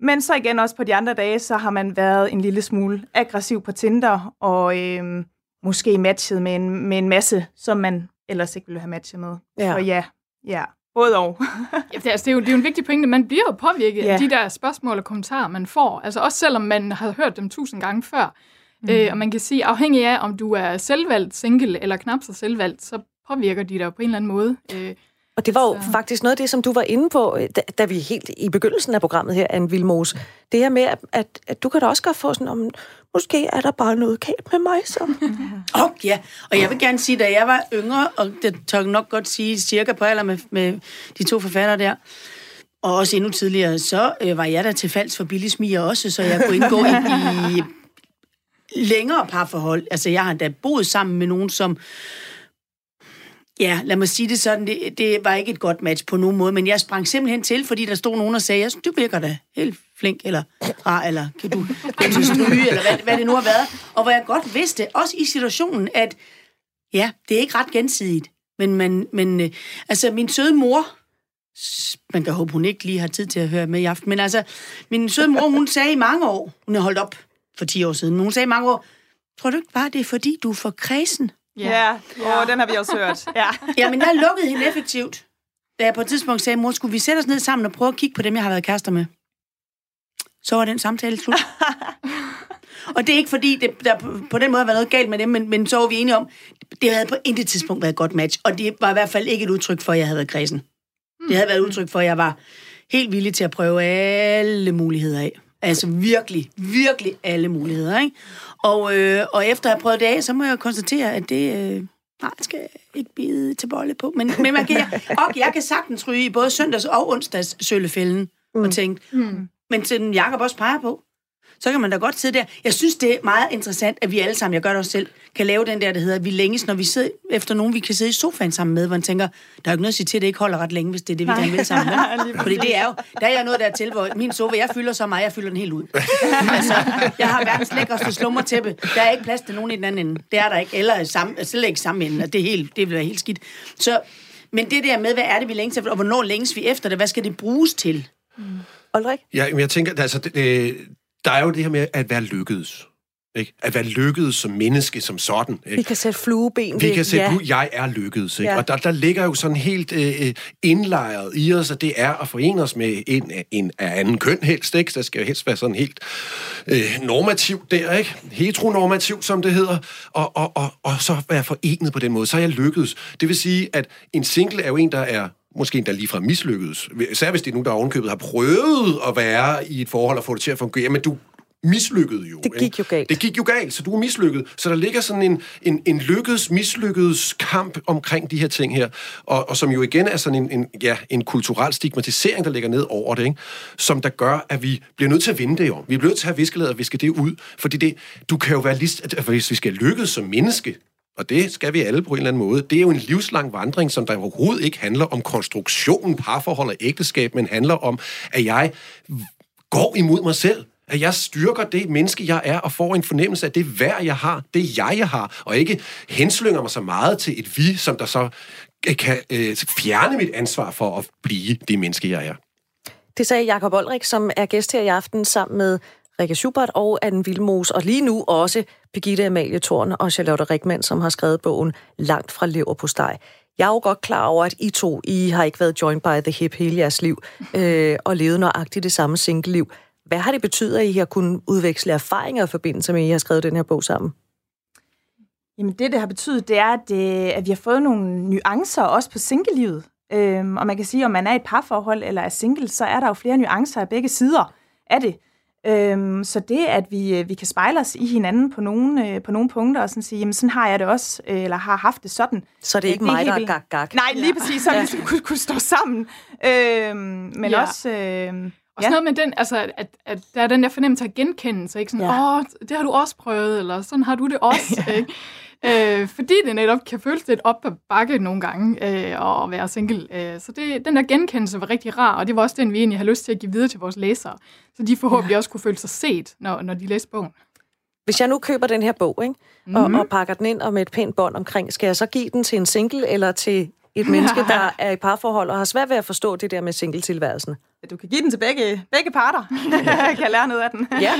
Men så igen også på de andre dage, så har man været en lille smule aggressiv på Tinder, og øh, måske matchet med en, med en masse, som man ellers ikke ville have matchet med. Ja. Så ja, ja. Både og. *laughs* Ja, det, er, altså, det, er jo, det er jo en vigtig pointe. Man bliver jo påvirket Ja. af de der spørgsmål og kommentarer, man får. Altså også selvom man har hørt dem tusind gange før. Mm. Øh, og man kan sige, afhængig af, om du er selvvalgt single eller knap så selvvalgt, så påvirker de dig på en eller anden måde. Øh, Og det var jo Så- faktisk noget af det, som du var inde på, øh, da, da vi helt i begyndelsen af programmet her, Anne Vilmos. Det her med, at, at, at du kan da også godt få sådan, om måske er der bare noget galt med mig, så... *laughs* Åh, oh, ja. Og jeg vil gerne sige, da jeg var yngre, og det tør nok godt sige cirka på alder med, med de to forfattere der, og også endnu tidligere, så øh, var jeg der til falds for billig smiger også, så jeg kunne indgå i, i længere parforhold. Altså, jeg har da boet sammen med nogen, som... Ja, lad mig sige det sådan, det, det var ikke et godt match på nogen måde, men jeg sprang simpelthen til, fordi der stod nogen og sagde, jeg synes, du virker da helt flink, eller rar, eller kan du *laughs* gå *laughs* til stryge, eller hvad, hvad det nu har været. Og hvor jeg godt vidste, også i situationen, at ja, det er ikke ret gensidigt. Men, man, men øh, altså, min søde mor, man kan håbe, hun ikke lige har tid til at høre med i aften, men altså, min søde mor, hun sagde i mange år, hun er holdt op for 10 år siden, men hun sagde i mange år, tror du ikke bare, det er fordi, du er for kredsen? Ja, ja. Oh, den har vi også hørt. Ja. Jamen, jeg lukkede hende effektivt. Da jeg på et tidspunkt sagde, mor, skulle vi sætte os ned sammen og prøve at kigge på dem, jeg har været kærester med? Så var den samtale slut. *laughs* og det er ikke fordi, det, der på- på den måde har været noget galt med dem, men, men så var vi enige om, det havde på intet tidspunkt været et godt match, og det var i hvert fald ikke et udtryk for, at jeg havde været kredsen. Det havde været et udtryk for, at jeg var helt villig til at prøve alle muligheder af. Altså virkelig, virkelig alle muligheder, ikke? Og, øh, og efter at have prøvet det af, så må jeg konstatere, at det... Øh, nej, det skal jeg ikke bide til bolle på. Men, men man kan, og jeg kan sagtens ryge i både søndags og onsdags sølefælden mm. og tænkt, mm. men til den Jacob også peger på, så kan man da godt sidde der. Jeg synes, det er meget interessant, at vi alle sammen, jeg gør det også selv, kan lave den der, der hedder, at vi længes, når vi sidder efter nogen, vi kan sidde i sofaen sammen med, hvor man tænker, der er jo ikke noget at sige til, at det ikke holder ret længe, hvis det er det, vi gerne vil sammen. Vel? *laughs* Fordi det er jo, der er jeg nået dertil, hvor min sofa, jeg fylder så meget, jeg fylder den helt ud. altså, jeg har verdens lækreste slummertæppe. Der er ikke plads til nogen i den anden ende. Det er der ikke. Eller sammen, slet ikke sammen ende. Det, er helt, det vil være helt skidt. Så, men det der med, hvad er det, vi længes efter, og hvornår længes vi efter det? Hvad skal det bruges til? Ulrik? Ja, men jeg tænker, altså, det, der er jo det her med at være lykkedes. Ikke? At være lykkedes som menneske, som sådan. Ikke? Vi kan sætte flueben Vi kan sætte, ja. jeg er lykkedes. Ikke? Ja. Og der, der ligger jo sådan helt øh, indlejret i os, at det er at forene os med en, en af anden køn helst. Ikke? Der skal jo helst være sådan helt øh, normativt der, ikke? Heteronormativt, som det hedder. Og, og, og, og så være forenet på den måde. Så er jeg lykkedes. Det vil sige, at en single er jo en, der er måske endda lige fra mislykkedes. Især hvis det er nogen, der ovenkøbet har prøvet at være i et forhold og få det til at fungere, men du mislykkede jo. Det gik ikke? jo galt. Det gik jo galt, så du er mislykket. Så der ligger sådan en, en, en lykkedes, mislykkedes kamp omkring de her ting her, og, og som jo igen er sådan en, en, ja, en kulturel stigmatisering, der ligger ned over det, ikke? som der gør, at vi bliver nødt til at vinde det om. Vi bliver nødt til at have viskeladet og viske det ud, fordi det, du kan jo være lige, hvis vi skal lykkes som menneske, og det skal vi alle på en eller anden måde. Det er jo en livslang vandring, som der overhovedet ikke handler om konstruktionen, parforhold og ægteskab, men handler om, at jeg går imod mig selv. At jeg styrker det menneske, jeg er, og får en fornemmelse af det værd, jeg har, det jeg, jeg har, og ikke henslynger mig så meget til et vi, som der så øh, kan øh, fjerne mit ansvar for at blive det menneske, jeg er. Det sagde Jakob Olrik, som er gæst her i aften sammen med Rikke Schubert og Anne Vilmos, og lige nu også Birgitte Amalie Thorn og Charlotte Rikman, som har skrevet bogen Langt fra lever på steg. Jeg er jo godt klar over, at I to, I har ikke været joined by the hip hele jeres liv, øh, og levet nøjagtigt det samme single-liv. Hvad har det betydet, at I har kunnet udveksle erfaringer i forbindelse med, at I har skrevet den her bog sammen? Jamen det, det har betydet, det er, at, øh, at vi har fået nogle nuancer også på singlelivet. Øhm, og man kan sige, om man er i et parforhold eller er single, så er der jo flere nuancer af begge sider af det. Øhm, så det, at vi, øh, vi kan spejle os i hinanden på nogle, øh, på nogle punkter og sådan sige, jamen sådan har jeg det også, øh, eller har haft det sådan. Så det er ikke det mig, der er gak, gak. Nej, lige præcis, så vi ligesom kunne, kunne stå sammen. Øhm, men Ja. ja. også... Øh, Og sådan noget med den, altså, at, at der er den der fornemmelse af genkendelse, ikke? Sådan, Ja. åh, det har du også prøvet, eller sådan har du det også, *laughs* ikke? Øh, fordi det netop kan føles lidt op ad bakke nogle gange øh, at være single. Øh, så det, den der genkendelse var rigtig rar, og det var også den, vi egentlig har lyst til at give videre til vores læsere. Så de forhåbentlig ja. også kunne føle sig set, når, når de læste bogen. Hvis jeg nu køber den her bog, ikke? Og, Mhm. og pakker den ind og med et pænt bånd omkring, skal jeg så give den til en single eller til et menneske, der *laughs* er i parforhold og har svært ved at forstå det der med single-tilværelsen? du kan give den til begge, begge parter, *laughs* *laughs* kan lære noget af den. Ja.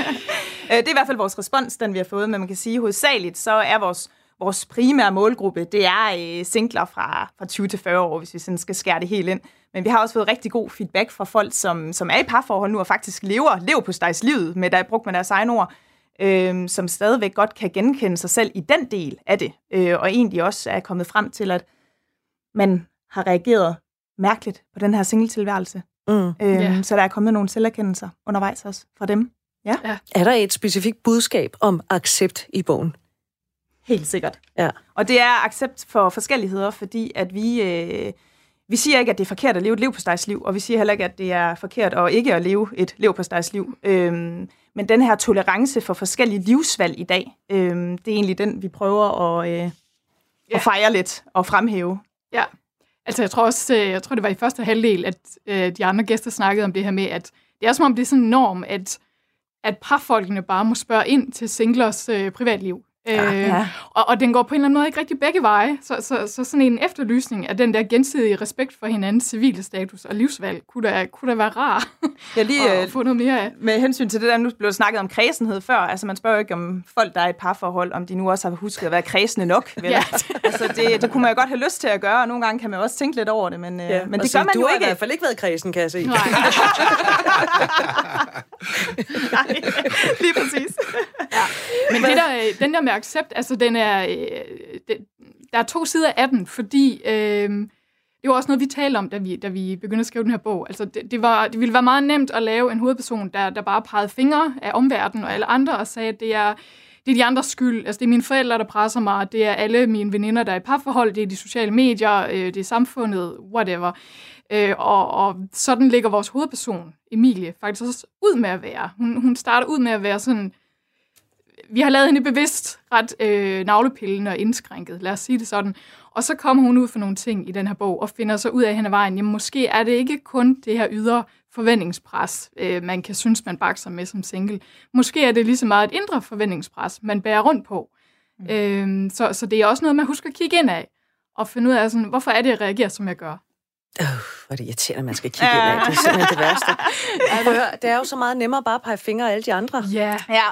Øh, det er i hvert fald vores respons, den vi har fået, men man kan sige, hovedsageligt så er vores, vores primære målgruppe, det er øh, singler fra, fra 20 til 40 år, hvis vi sådan skal skære det helt ind. Men vi har også fået rigtig god feedback fra folk, som, som er i parforhold nu og faktisk lever, lever på livet, med der brugt med deres egne ord, øh, som stadigvæk godt kan genkende sig selv i den del af det, øh, og egentlig også er kommet frem til, at man har reageret mærkeligt på den her singletilværelse. Mm. Øhm, Ja. Så der er kommet nogle selverkendelser undervejs også fra dem. Er der et specifikt budskab om accept i bogen? Helt sikkert. Ja. Og det er accept for forskelligheder, fordi at vi, øh, vi siger ikke, at det er forkert at leve et liv på liv, og vi siger heller ikke, at det er forkert at ikke at leve et liv på liv. Øhm, men den her tolerance for forskellige livsvalg i dag, øhm, det er egentlig den, vi prøver at, øh, Ja. at fejre lidt og fremhæve. Ja, altså jeg tror også, øh, jeg tror det var i første halvdel, at øh, de andre gæster snakkede om det her med, at det er som om det er sådan en norm, at, at parfolkene bare må spørge ind til singlers øh, privatliv. Øh, ja. og, og den går på en eller anden måde ikke rigtig begge veje, så, så, så sådan en efterlysning af den der gensidige respekt for hinandens civile status og livsvalg, kunne da, kunne da være rar *laughs* Jeg lige, *laughs* at øh, få noget mere af. med hensyn til det der, nu blev snakket om kredsenhed før. Altså, man spørger jo ikke om folk, der er i et parforhold, om de nu også har husket at være kredsende nok. *laughs* Vel? Ja. altså, det, det kunne man jo godt have lyst til at gøre, og nogle gange kan man også tænke lidt over det, men, ja, men Og det sige, gør man du jo har i ikke. hvert fald ikke været kredsen, kan jeg se. Nej. Nej, lige præcis. Men det der, øh, den der accept, altså den er, øh, det, der er to sider af den, fordi øh, det var også noget, vi talte om, da vi, da vi begyndte at skrive den her bog. Altså det, det, var, det ville være meget nemt at lave en hovedperson, der, der bare pegede fingre af omverdenen og alle andre og sagde, at det er, det er de andres skyld. Altså det er mine forældre, der presser mig, det er alle mine veninder, der er i parforhold, det er de sociale medier, øh, det er samfundet, whatever. Øh, og, og sådan ligger vores hovedperson, Emilie, faktisk også ud med at være. Hun, hun starter ud med at være sådan vi har lavet hende bevidst ret øh, navlepillende og indskrænket, lad os sige det sådan. Og så kommer hun ud for nogle ting i den her bog, og finder så ud af hen ad vejen, jamen måske er det ikke kun det her ydre forventningspres, øh, man kan synes, man bakser med som single. Måske er det lige så meget et indre forventningspres, man bærer rundt på. Mm. Øh, så, så det er også noget, man husker at kigge ind af, og finde ud af, sådan, hvorfor er det, jeg reagerer, som jeg gør. Øh, hvor er det irriterende, at man skal kigge ind af. Det er simpelthen det værste. *laughs* Høre, det er jo så meget nemmere bare at pege fingre af alle de andre. Ja, Ja,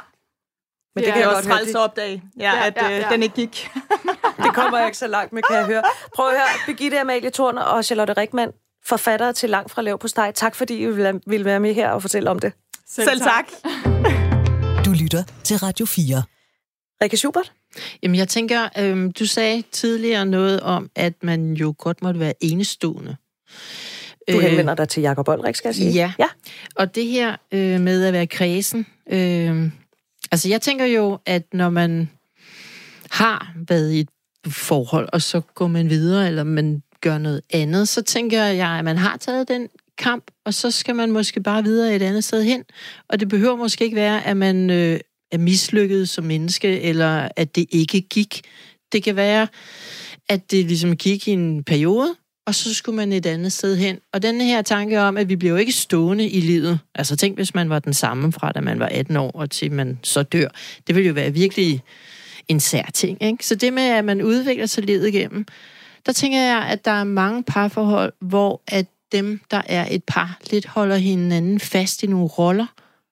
Men Ja, det kan jeg også træls opdage, ja, Ja, at ja, øh, ja. den ikke gik. *laughs* det kommer jeg ikke så langt med, kan jeg høre. Prøv at høre, Birgitte Amalie Thorn og Charlotte Rikman, forfattere til Langt fra Lav på Steg. Tak fordi I ville være med her og fortælle om det. Selv, Selv tak. *laughs* Du lytter til Radio 4. Rikke Schubert? Jamen, jeg tænker, øhm, du sagde tidligere noget om, at man jo godt måtte være enestående. Du henvender dig til Jakob Olrik, skal jeg sige. Ja. ja. Og det her øh, med at være kredsen, øh, altså jeg tænker jo, at når man har været i et forhold, og så går man videre, eller man gør noget andet, så tænker jeg, at man har taget den kamp, og så skal man måske bare videre et andet sted hen. Og det behøver måske ikke være, at man øh, er mislykket som menneske, eller at det ikke gik. Det kan være, at det ligesom gik i en periode, og så skulle man et andet sted hen. Og den her tanke om, at vi bliver jo ikke stående i livet. Altså tænk, hvis man var den samme fra, da man var 18 år, og til man så dør. Det ville jo være virkelig en sær ting. Ikke? Så det med, at man udvikler sig livet igennem, der tænker jeg, at der er mange parforhold, hvor at dem, der er et par, lidt holder hinanden fast i nogle roller,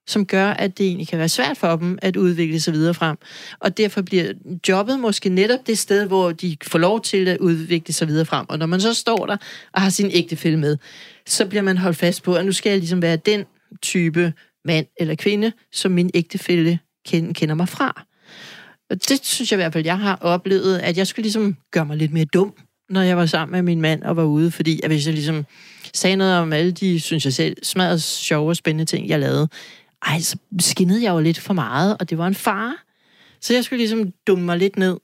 som gør, at det egentlig kan være svært for dem at udvikle sig videre frem. Og derfor bliver jobbet måske netop det sted, hvor de får lov til at udvikle sig videre frem. Og når man så står der og har sin ægtefælle med, så bliver man holdt fast på, at nu skal jeg ligesom være den type mand eller kvinde, som min ægtefælle kender mig fra. Og det synes jeg i hvert fald, jeg har oplevet, at jeg skulle ligesom gøre mig lidt mere dum, når jeg var sammen med min mand og var ude, fordi at hvis jeg ligesom sagde noget om alle de, synes jeg selv, smadret sjove og spændende ting, jeg lavede, ej, så skinnede jeg jo lidt for meget, og det var en far. Så jeg skulle ligesom dumme mig lidt ned,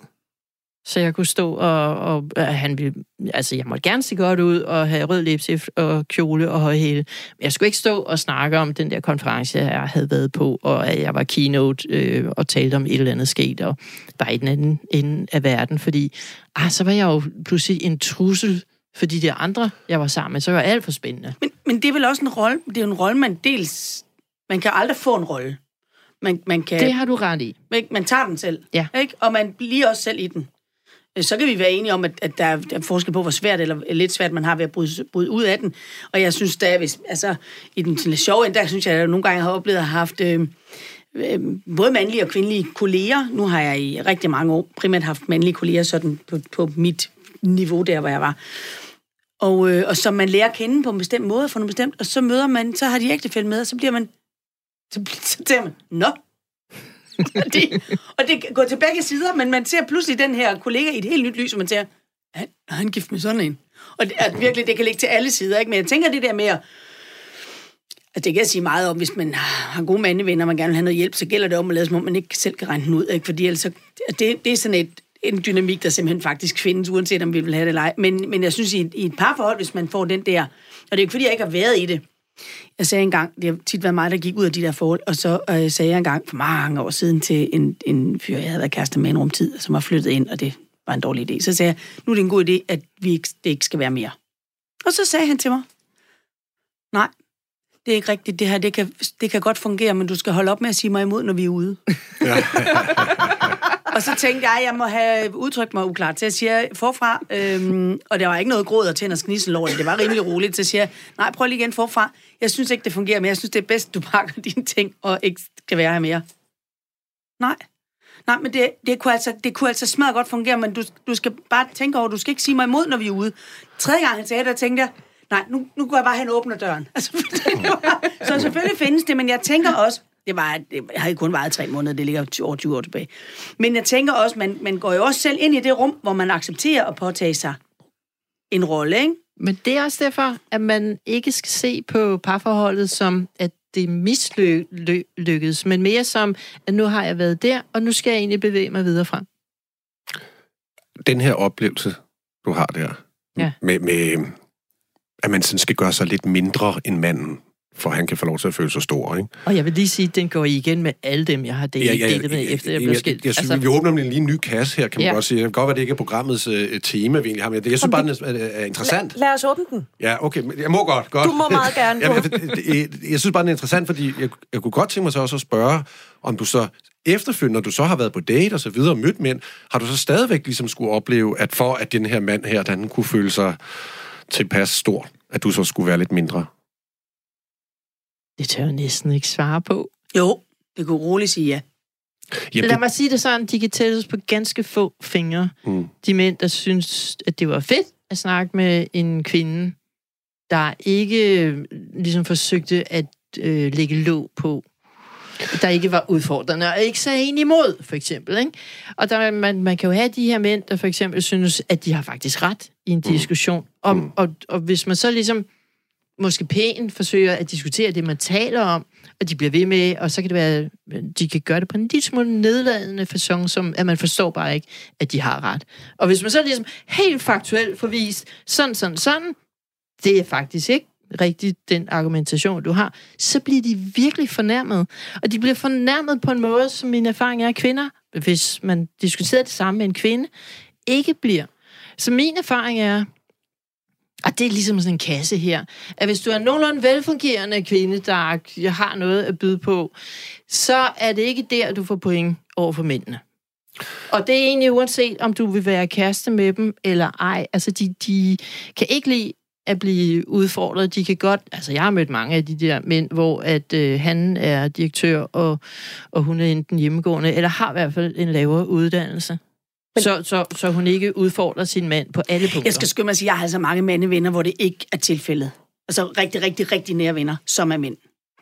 så jeg kunne stå og, og og han ville, altså jeg måtte gerne se godt ud og have rød læbstift og kjole og højhæle, men jeg skulle ikke stå og snakke om den der konference, jeg havde været på, og at jeg var keynote øh, og talte om et eller andet sket, og var i den anden ende af verden, fordi ah, så var jeg jo pludselig en trussel for de der andre, jeg var sammen med, så var alt for spændende. Men, men det er vel også en rolle, det er jo en rolle, man dels man kan aldrig få en rolle. Man, man kan, det har du ret i. Man, man tager den selv. Ja. Ikke? Og man bliver også selv i den. Øh, så kan vi være enige om, at, at der, er, der er forskel på, hvor svært eller lidt svært man har ved at bryde, bryde ud af den. Og jeg synes, der, hvis, altså, i den sådan sjove der synes jeg, at jeg nogle gange har oplevet at have haft øh, øh, både mandlige og kvindelige kolleger. Nu har jeg i rigtig mange år primært haft mandlige kolleger sådan på, på mit niveau der, hvor jeg var. Og, øh, og som man lærer at kende på en bestemt måde, for noget bestemt, og så møder man, så har de ægtefælde med, og så bliver man så, tænker man, nå. og, det, og det går til begge sider, men man ser pludselig den her kollega i et helt nyt lys, og man tænker, han, han gift med sådan en? Og det, at virkelig, det kan ligge til alle sider, ikke? Men jeg tænker det der med at, Altså, det kan jeg sige meget om, hvis man har gode mandevenner, og man gerne vil have noget hjælp, så gælder det om at lade som om, man ikke selv kan regne den ud. Ikke? Fordi ellers, det, det er sådan et, en dynamik, der simpelthen faktisk findes, uanset om vi vil have det eller ej. Men, men jeg synes, i et, i et parforhold, hvis man får den der... Og det er ikke, fordi jeg ikke har været i det, jeg sagde engang, det har tit været mig, der gik ud af de der forhold, og så øh, sagde jeg engang for mange år siden til en, en fyr, jeg havde været kæreste med en rumtid, som var flyttet ind, og det var en dårlig idé. Så sagde jeg, nu er det en god idé, at vi ikke, det ikke skal være mere. Og så sagde han til mig, nej, det er ikke rigtigt, det her, det kan, det kan godt fungere, men du skal holde op med at sige mig imod, når vi er ude. Ja. *laughs* og så tænkte jeg, at jeg må have udtrykt mig uklart. Så jeg siger forfra, øhm, og der var ikke noget gråd og tænder snissel over det, det var rimelig roligt. Så siger jeg, nej, prøv lige igen forfra. Jeg synes ikke, det fungerer, men jeg synes, det er bedst, du pakker *laughs* dine ting og ikke skal være her mere. Nej. Nej, men det, det, kunne altså, det kunne altså smadret godt fungere, men du, du skal bare tænke over, du skal ikke sige mig imod, når vi er ude. Tredje gang han sagde det, tænkte jeg, nej, nu, nu går jeg bare hen og åbner døren. *laughs* Altså, så selvfølgelig findes det, men jeg tænker også, det, var, det havde kun varet tre måneder, det ligger over 20 år tilbage. Men jeg tænker også, man, man går jo også selv ind i det rum, hvor man accepterer at påtage sig en rolle, ikke? Men det er også derfor, at man ikke skal se på parforholdet som, at det mislykkedes, men mere som, at nu har jeg været der, og nu skal jeg egentlig bevæge mig videre frem. Den her oplevelse, du har der, ja. med, med, at man sådan skal gøre sig lidt mindre end manden, for han kan få lov til at føle sig stor. Ikke? Og jeg vil lige sige, at den går igen med alle dem, jeg har delt, ja, ja, delt med, efter jeg blev skilt. Jeg, jeg, synes, altså, vi åbner lige en ny kasse her, kan man ja. godt sige. Det kan godt være, det ikke er programmets uh, tema, vi egentlig har med. Jeg synes bare, den er, er interessant. Lad, lad os åbne den. Ja, okay. Jeg må godt. godt. Du må meget gerne. ja, jeg, jeg, jeg synes bare, den er interessant, fordi jeg, jeg kunne godt tænke mig så også at spørge, om du så efterfølgende, når du så har været på date og så videre og mødt mænd, har du så stadigvæk ligesom skulle opleve, at for at den her mand her, den kunne føle sig tilpas stor, at du så skulle være lidt mindre? Det tør jeg næsten ikke svare på. Jo, det kunne roligt sige ja. Jamen, Lad mig sige det sådan, de kan tælles på ganske få fingre. Mm. De mænd, der synes, at det var fedt at snakke med en kvinde, der ikke ligesom forsøgte at øh, lægge låg på, der ikke var udfordrende, og ikke sagde en imod, for eksempel. Ikke? Og der, man, man kan jo have de her mænd, der for eksempel synes, at de har faktisk ret i en mm. diskussion. Om, mm. og, og hvis man så ligesom måske pænt forsøger at diskutere det, man taler om, og de bliver ved med, og så kan det være, de kan gøre det på en lille smule nedladende façon, som at man forstår bare ikke, at de har ret. Og hvis man så ligesom helt faktuelt får vist, sådan, sådan, sådan, det er faktisk ikke rigtigt den argumentation, du har, så bliver de virkelig fornærmet. Og de bliver fornærmet på en måde, som min erfaring er at kvinder, hvis man diskuterer det samme med en kvinde, ikke bliver. Så min erfaring er, og det er ligesom sådan en kasse her. At hvis du er en nogenlunde velfungerende kvinde, der har noget at byde på, så er det ikke der, du får point over for mændene. Og det er egentlig uanset, om du vil være kæreste med dem eller ej. Altså, de, de kan ikke lide at blive udfordret. De kan godt, altså jeg har mødt mange af de der mænd, hvor at øh, han er direktør, og, og hun er enten hjemmegående, eller har i hvert fald en lavere uddannelse. Men, så, så, så hun ikke udfordrer sin mand på alle punkter. Jeg skal skynde mig at sige, at jeg har altså mange mandevenner, hvor det ikke er tilfældet. Altså rigtig, rigtig, rigtig nære venner, som er mænd.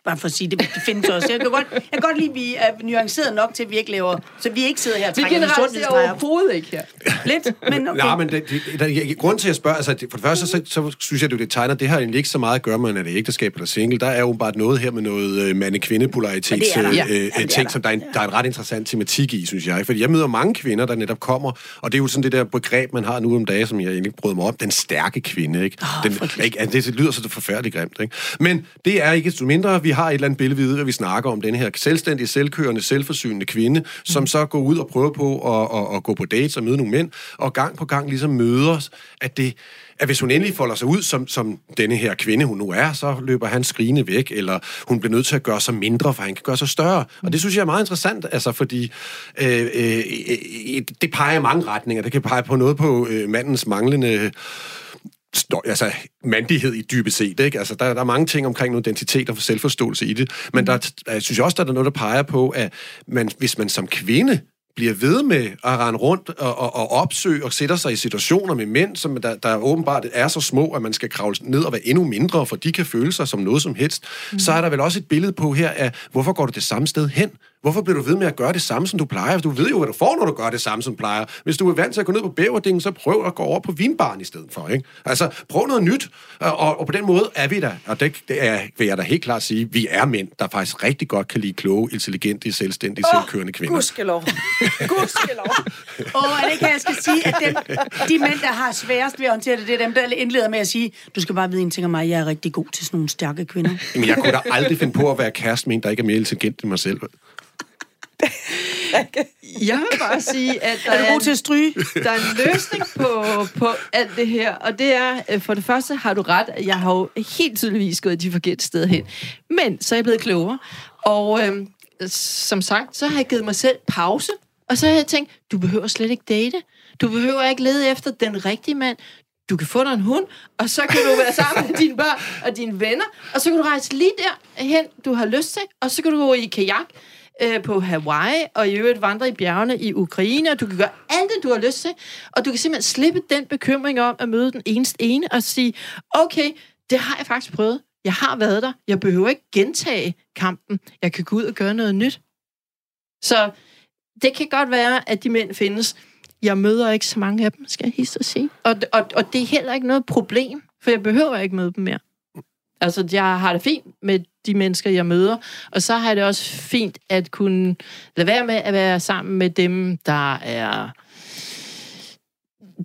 Bare for at sige, det, det findes også. Jeg kan, godt, jeg kan godt lide, at vi er nuanceret nok til, at vi ikke laver... Så vi ikke sidder her og Vi trækker generaliserer overhovedet ikke her. Lidt, men okay. Nej, men det, det, det, grunden til, at jeg spørger, altså det- for det første, så, så synes jeg, det, det tegner, det har egentlig ikke så meget at gøre med, at det er ægteskab eller single. Der er jo bare noget her med noget øh, mande-kvinde-polaritet, er øh, Ja. øh, ting, som der er, en, der er en ret interessant tematik i, synes jeg. Fordi jeg møder mange kvinder, der netop kommer, og det er jo sådan det der begreb, man har nu om dagen, som jeg egentlig ikke bryder mig om, den stærke kvinde, ikke? Åh, den, ikke altså, det lyder så forfærdeligt grimt, ikke? Men det er ikke desto mindre, vi vi har et eller andet billede, videre, vi snakker om den her selvstændige, selvkørende, selvforsynende kvinde, som så går ud og prøver på at, at, at gå på dates og møde nogle mænd, og gang på gang ligesom møder at det at hvis hun endelig folder sig ud, som, som denne her kvinde, hun nu er, så løber han skrigende væk, eller hun bliver nødt til at gøre sig mindre, for han kan gøre sig større. Og det synes jeg er meget interessant, altså fordi øh, øh, øh, øh det peger i mange retninger. Det kan pege på noget på øh, mandens manglende stå, altså, mandighed i dybest set. Ikke? Altså, der, der er mange ting omkring identitet og selvforståelse i det. Men der, jeg synes også, der er noget, der peger på, at man, hvis man som kvinde bliver ved med at rende rundt og, og, og opsøge og sætter sig i situationer med mænd, som der, der åbenbart er så små, at man skal kravle ned og være endnu mindre, for de kan føle sig som noget som helst, mm. så er der vel også et billede på her af, hvorfor går du det samme sted hen? Hvorfor bliver du ved med at gøre det samme, som du plejer? Du ved jo, hvad du får, når du gør det samme, som du plejer. Hvis du er vant til at gå ned på bæverdingen, så prøv at gå over på vinbaren i stedet for. Ikke? Altså, prøv noget nyt. Og, og, på den måde er vi der. Og det, det er, vil jeg da helt klart sige, vi er mænd, der faktisk rigtig godt kan lide kloge, intelligente, selvstændige, oh, selvkørende kvinder. Gudskelov. Gudskelov. *laughs* Åh, er det ikke, jeg skal sige, at dem, de mænd, der har sværest ved at håndtere det, det er dem, der indleder med at sige, du skal bare vide en ting om mig, jeg er rigtig god til sådan nogle stærke kvinder. Men jeg kunne da aldrig finde på at være kæreste med en, der ikke er mere intelligent end mig selv. *laughs* Jeg vil bare sige, at der Er er, god til at stryge? der er en løsning på, på alt det her. Og det er, øh, for det første har du ret, at jeg har jo helt tydeligvis gået de forkerte steder hen. Men så er jeg blevet klogere. Og øhm, som sagt, så har jeg givet mig selv pause. Og så har jeg tænkt, du behøver slet ikke date. Du behøver ikke lede efter den rigtige mand. Du kan få dig en hund, og så kan du være sammen med dine børn og dine venner, og så kan du rejse lige derhen, du har lyst til, og så kan du gå i kajak øh, på Hawaii, og i øvrigt vandre i bjergene i Ukraine, og du kan gøre alt det, du har lyst til, og du kan simpelthen slippe den bekymring om at møde den eneste ene, og sige, okay, det har jeg faktisk prøvet. Jeg har været der. Jeg behøver ikke gentage kampen. Jeg kan gå ud og gøre noget nyt. Så det kan godt være, at de mænd findes. Jeg møder ikke så mange af dem, skal jeg hisse at sige. Og, og, og det er heller ikke noget problem, for jeg behøver ikke møde dem mere. Altså, jeg har det fint med de mennesker, jeg møder, og så har jeg det også fint at kunne lade være med at være sammen med dem, der er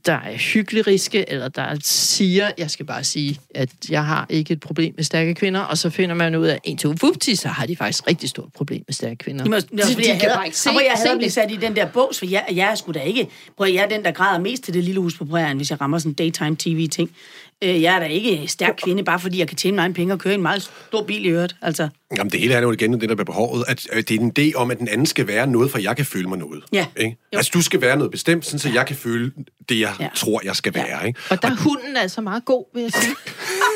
der er hyggeliske, eller der siger, jeg skal bare sige, at jeg har ikke et problem med stærke kvinder, og så finder man ud af, en to vupti, så har de faktisk rigtig stort problem med stærke kvinder. Det må, det er, Så fordi, de jeg kan hader, bare ikke se, og hvor jeg hader blive det. sat i den der bås, for jeg, jeg er sgu da ikke... Prøv, jeg er den, der græder mest til det lille hus på prærien, hvis jeg rammer sådan daytime tv-ting. Øh, Jeg er da ikke stærk kvinde, bare fordi jeg kan tjene mig en penge og køre en meget stor bil i øvrigt. Altså, Jamen, det hele er jo igen det der med behovet, at øh, det er en idé om, at den anden skal være noget, for jeg kan føle mig noget. Ja. Ikke? Jo. Altså, du skal være noget bestemt, sådan, så jeg kan føle det, jeg Ja. ja. tror, jeg skal Ja. være. Ikke? Og der er hunden altså meget god, vil jeg sige.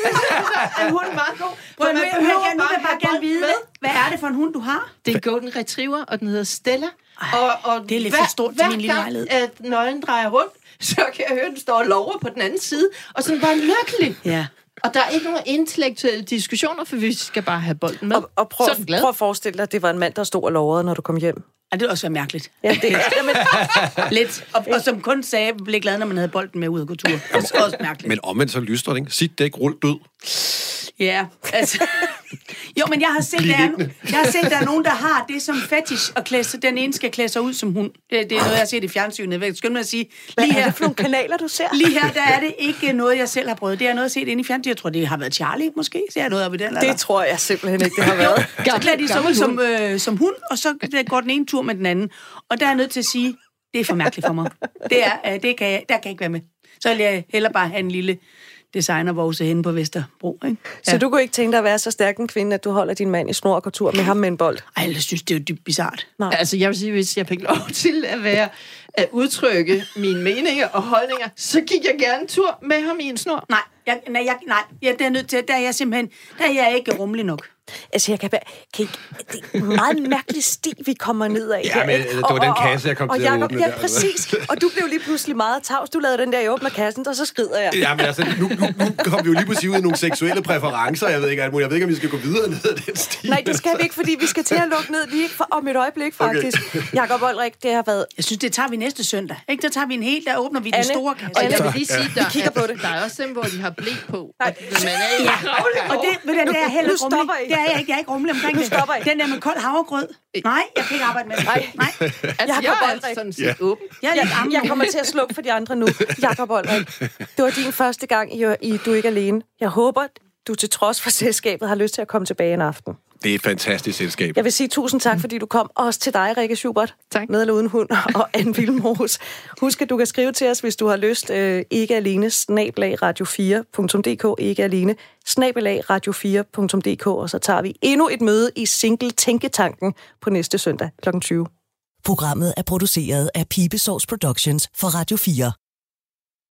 *laughs* er hunden meget god? Prøv, man jeg, nu, behøver jeg, nu bare have gerne vide, med. hvad er det for en hund, du har? Det er en golden retriever, og den hedder Stella. Ej, og, og det er lidt hver, for stort til hver min lille gang, lejlighed. at nøglen drejer rundt, *laughs* så kan jeg høre, at den står og lover på den anden side, og sådan bare lykkelig. Ja. Og der er ikke nogen intellektuelle diskussioner, for vi skal bare have bolden med. Og, og prøv, så er glad. prøv at forestille dig, at det var en mand, der stod og lovede, når du kom hjem. Ej, det ville også være mærkeligt. Ja, det, *laughs* jamen, Lidt. Og, og som kun sagde, blev glad, når man havde bolden med ud og gå tur. Det er også mærkeligt. Men omvendt så lyster det, ikke? Sit dæk, rul død. Ja, altså... *laughs* Jo, men jeg har set, der er, jeg har set, der er *laughs* nogen, der har det som fetish, at klæde den ene skal klæde sig ud som hund. Det, det er noget, jeg har set i fjernsynet. Jeg mig at sige, hvad lige er her, det for nogle kanaler, du ser? lige her, der er det ikke noget, jeg selv har prøvet. Det er noget, jeg har set inde i fjernsynet. Jeg tror, det har været Charlie, måske. Ser jeg noget op i den? Eller? Det tror jeg simpelthen ikke, det har været. *laughs* så klæder de sig ud som, øh, som hund, og så går den ene tur med den anden. Og der er jeg nødt til at sige, det er for mærkeligt for mig. Det er, øh, det kan jeg, der kan jeg ikke være med. Så vil jeg hellere bare have en lille designervose henne på Vesterbro. Ikke? Så du kunne ikke tænke dig at være så stærk en kvinde, at du holder din mand i snor og går tur med ham med en bold? Ej, jeg synes, det er jo dybt bizart. Nej. Altså, jeg vil sige, hvis jeg fik lov *laughs* til at være at udtrykke mine meninger og holdninger, så gik jeg gerne tur med ham i en snor. Nej, jeg, nej, jeg, nej, ja, det er nødt til, der er jeg simpelthen, der er jeg ikke rummelig nok. Altså, jeg kan, være- kan ikke, det er en meget mærkelig sti, vi kommer ned af. Ja, her, men, ikke? øh, det var den kasse, jeg kom og til at Jacob, åbne Ja, der. præcis. Og du blev lige pludselig meget tavs. Du lavede den der, jeg åbner kassen, og så skrider jeg. Ja, men altså, nu, nu, nu kom vi jo lige pludselig ud i nogle seksuelle præferencer, jeg ved ikke, jeg ved ikke, om vi skal gå videre ned ad den sti. Nej, det skal vi ikke, fordi vi skal til at lukke ned lige for, om et øjeblik, faktisk. Okay. Jakob Olrik, det har været... Jeg synes, det tager vi næste søndag. Ikke? Der tager vi en hel, der åbner vi den Anne, store kasse. Og jeg vil lige sige, der, kigger på det. der er også dem, hvor de har blæk på. Og man er ikke Og det, ved du, det er jeg heller. I. Det er jeg ikke. Jeg er ikke rummelig omkring Nu det. stopper I. Den der med kold havregrød. Nej, jeg kan ikke arbejde med det. Nej. Nej. Altså, Jakob jeg er Olrik. sådan set Ja. åben. Jeg er Jeg, jeg kommer til at slukke for de andre nu. Jakob Olrik, det var din første gang i, i Du er ikke alene. Jeg håber, du til trods for selskabet har lyst til at komme tilbage en aften. Det er et fantastisk selskab. Jeg vil sige tusind tak, fordi du kom. Også til dig, Rikke Schubert. Tak. Med eller uden hund. Og Anne Vilmos. Husk, at du kan skrive til os, hvis du har lyst. Øh, ikke alene, snablag radio4.dk. Ikke alene, snablag radio4.dk. Og så tager vi endnu et møde i Single Tænketanken på næste søndag kl. 20. Programmet er produceret af Pibesovs Productions for Radio 4.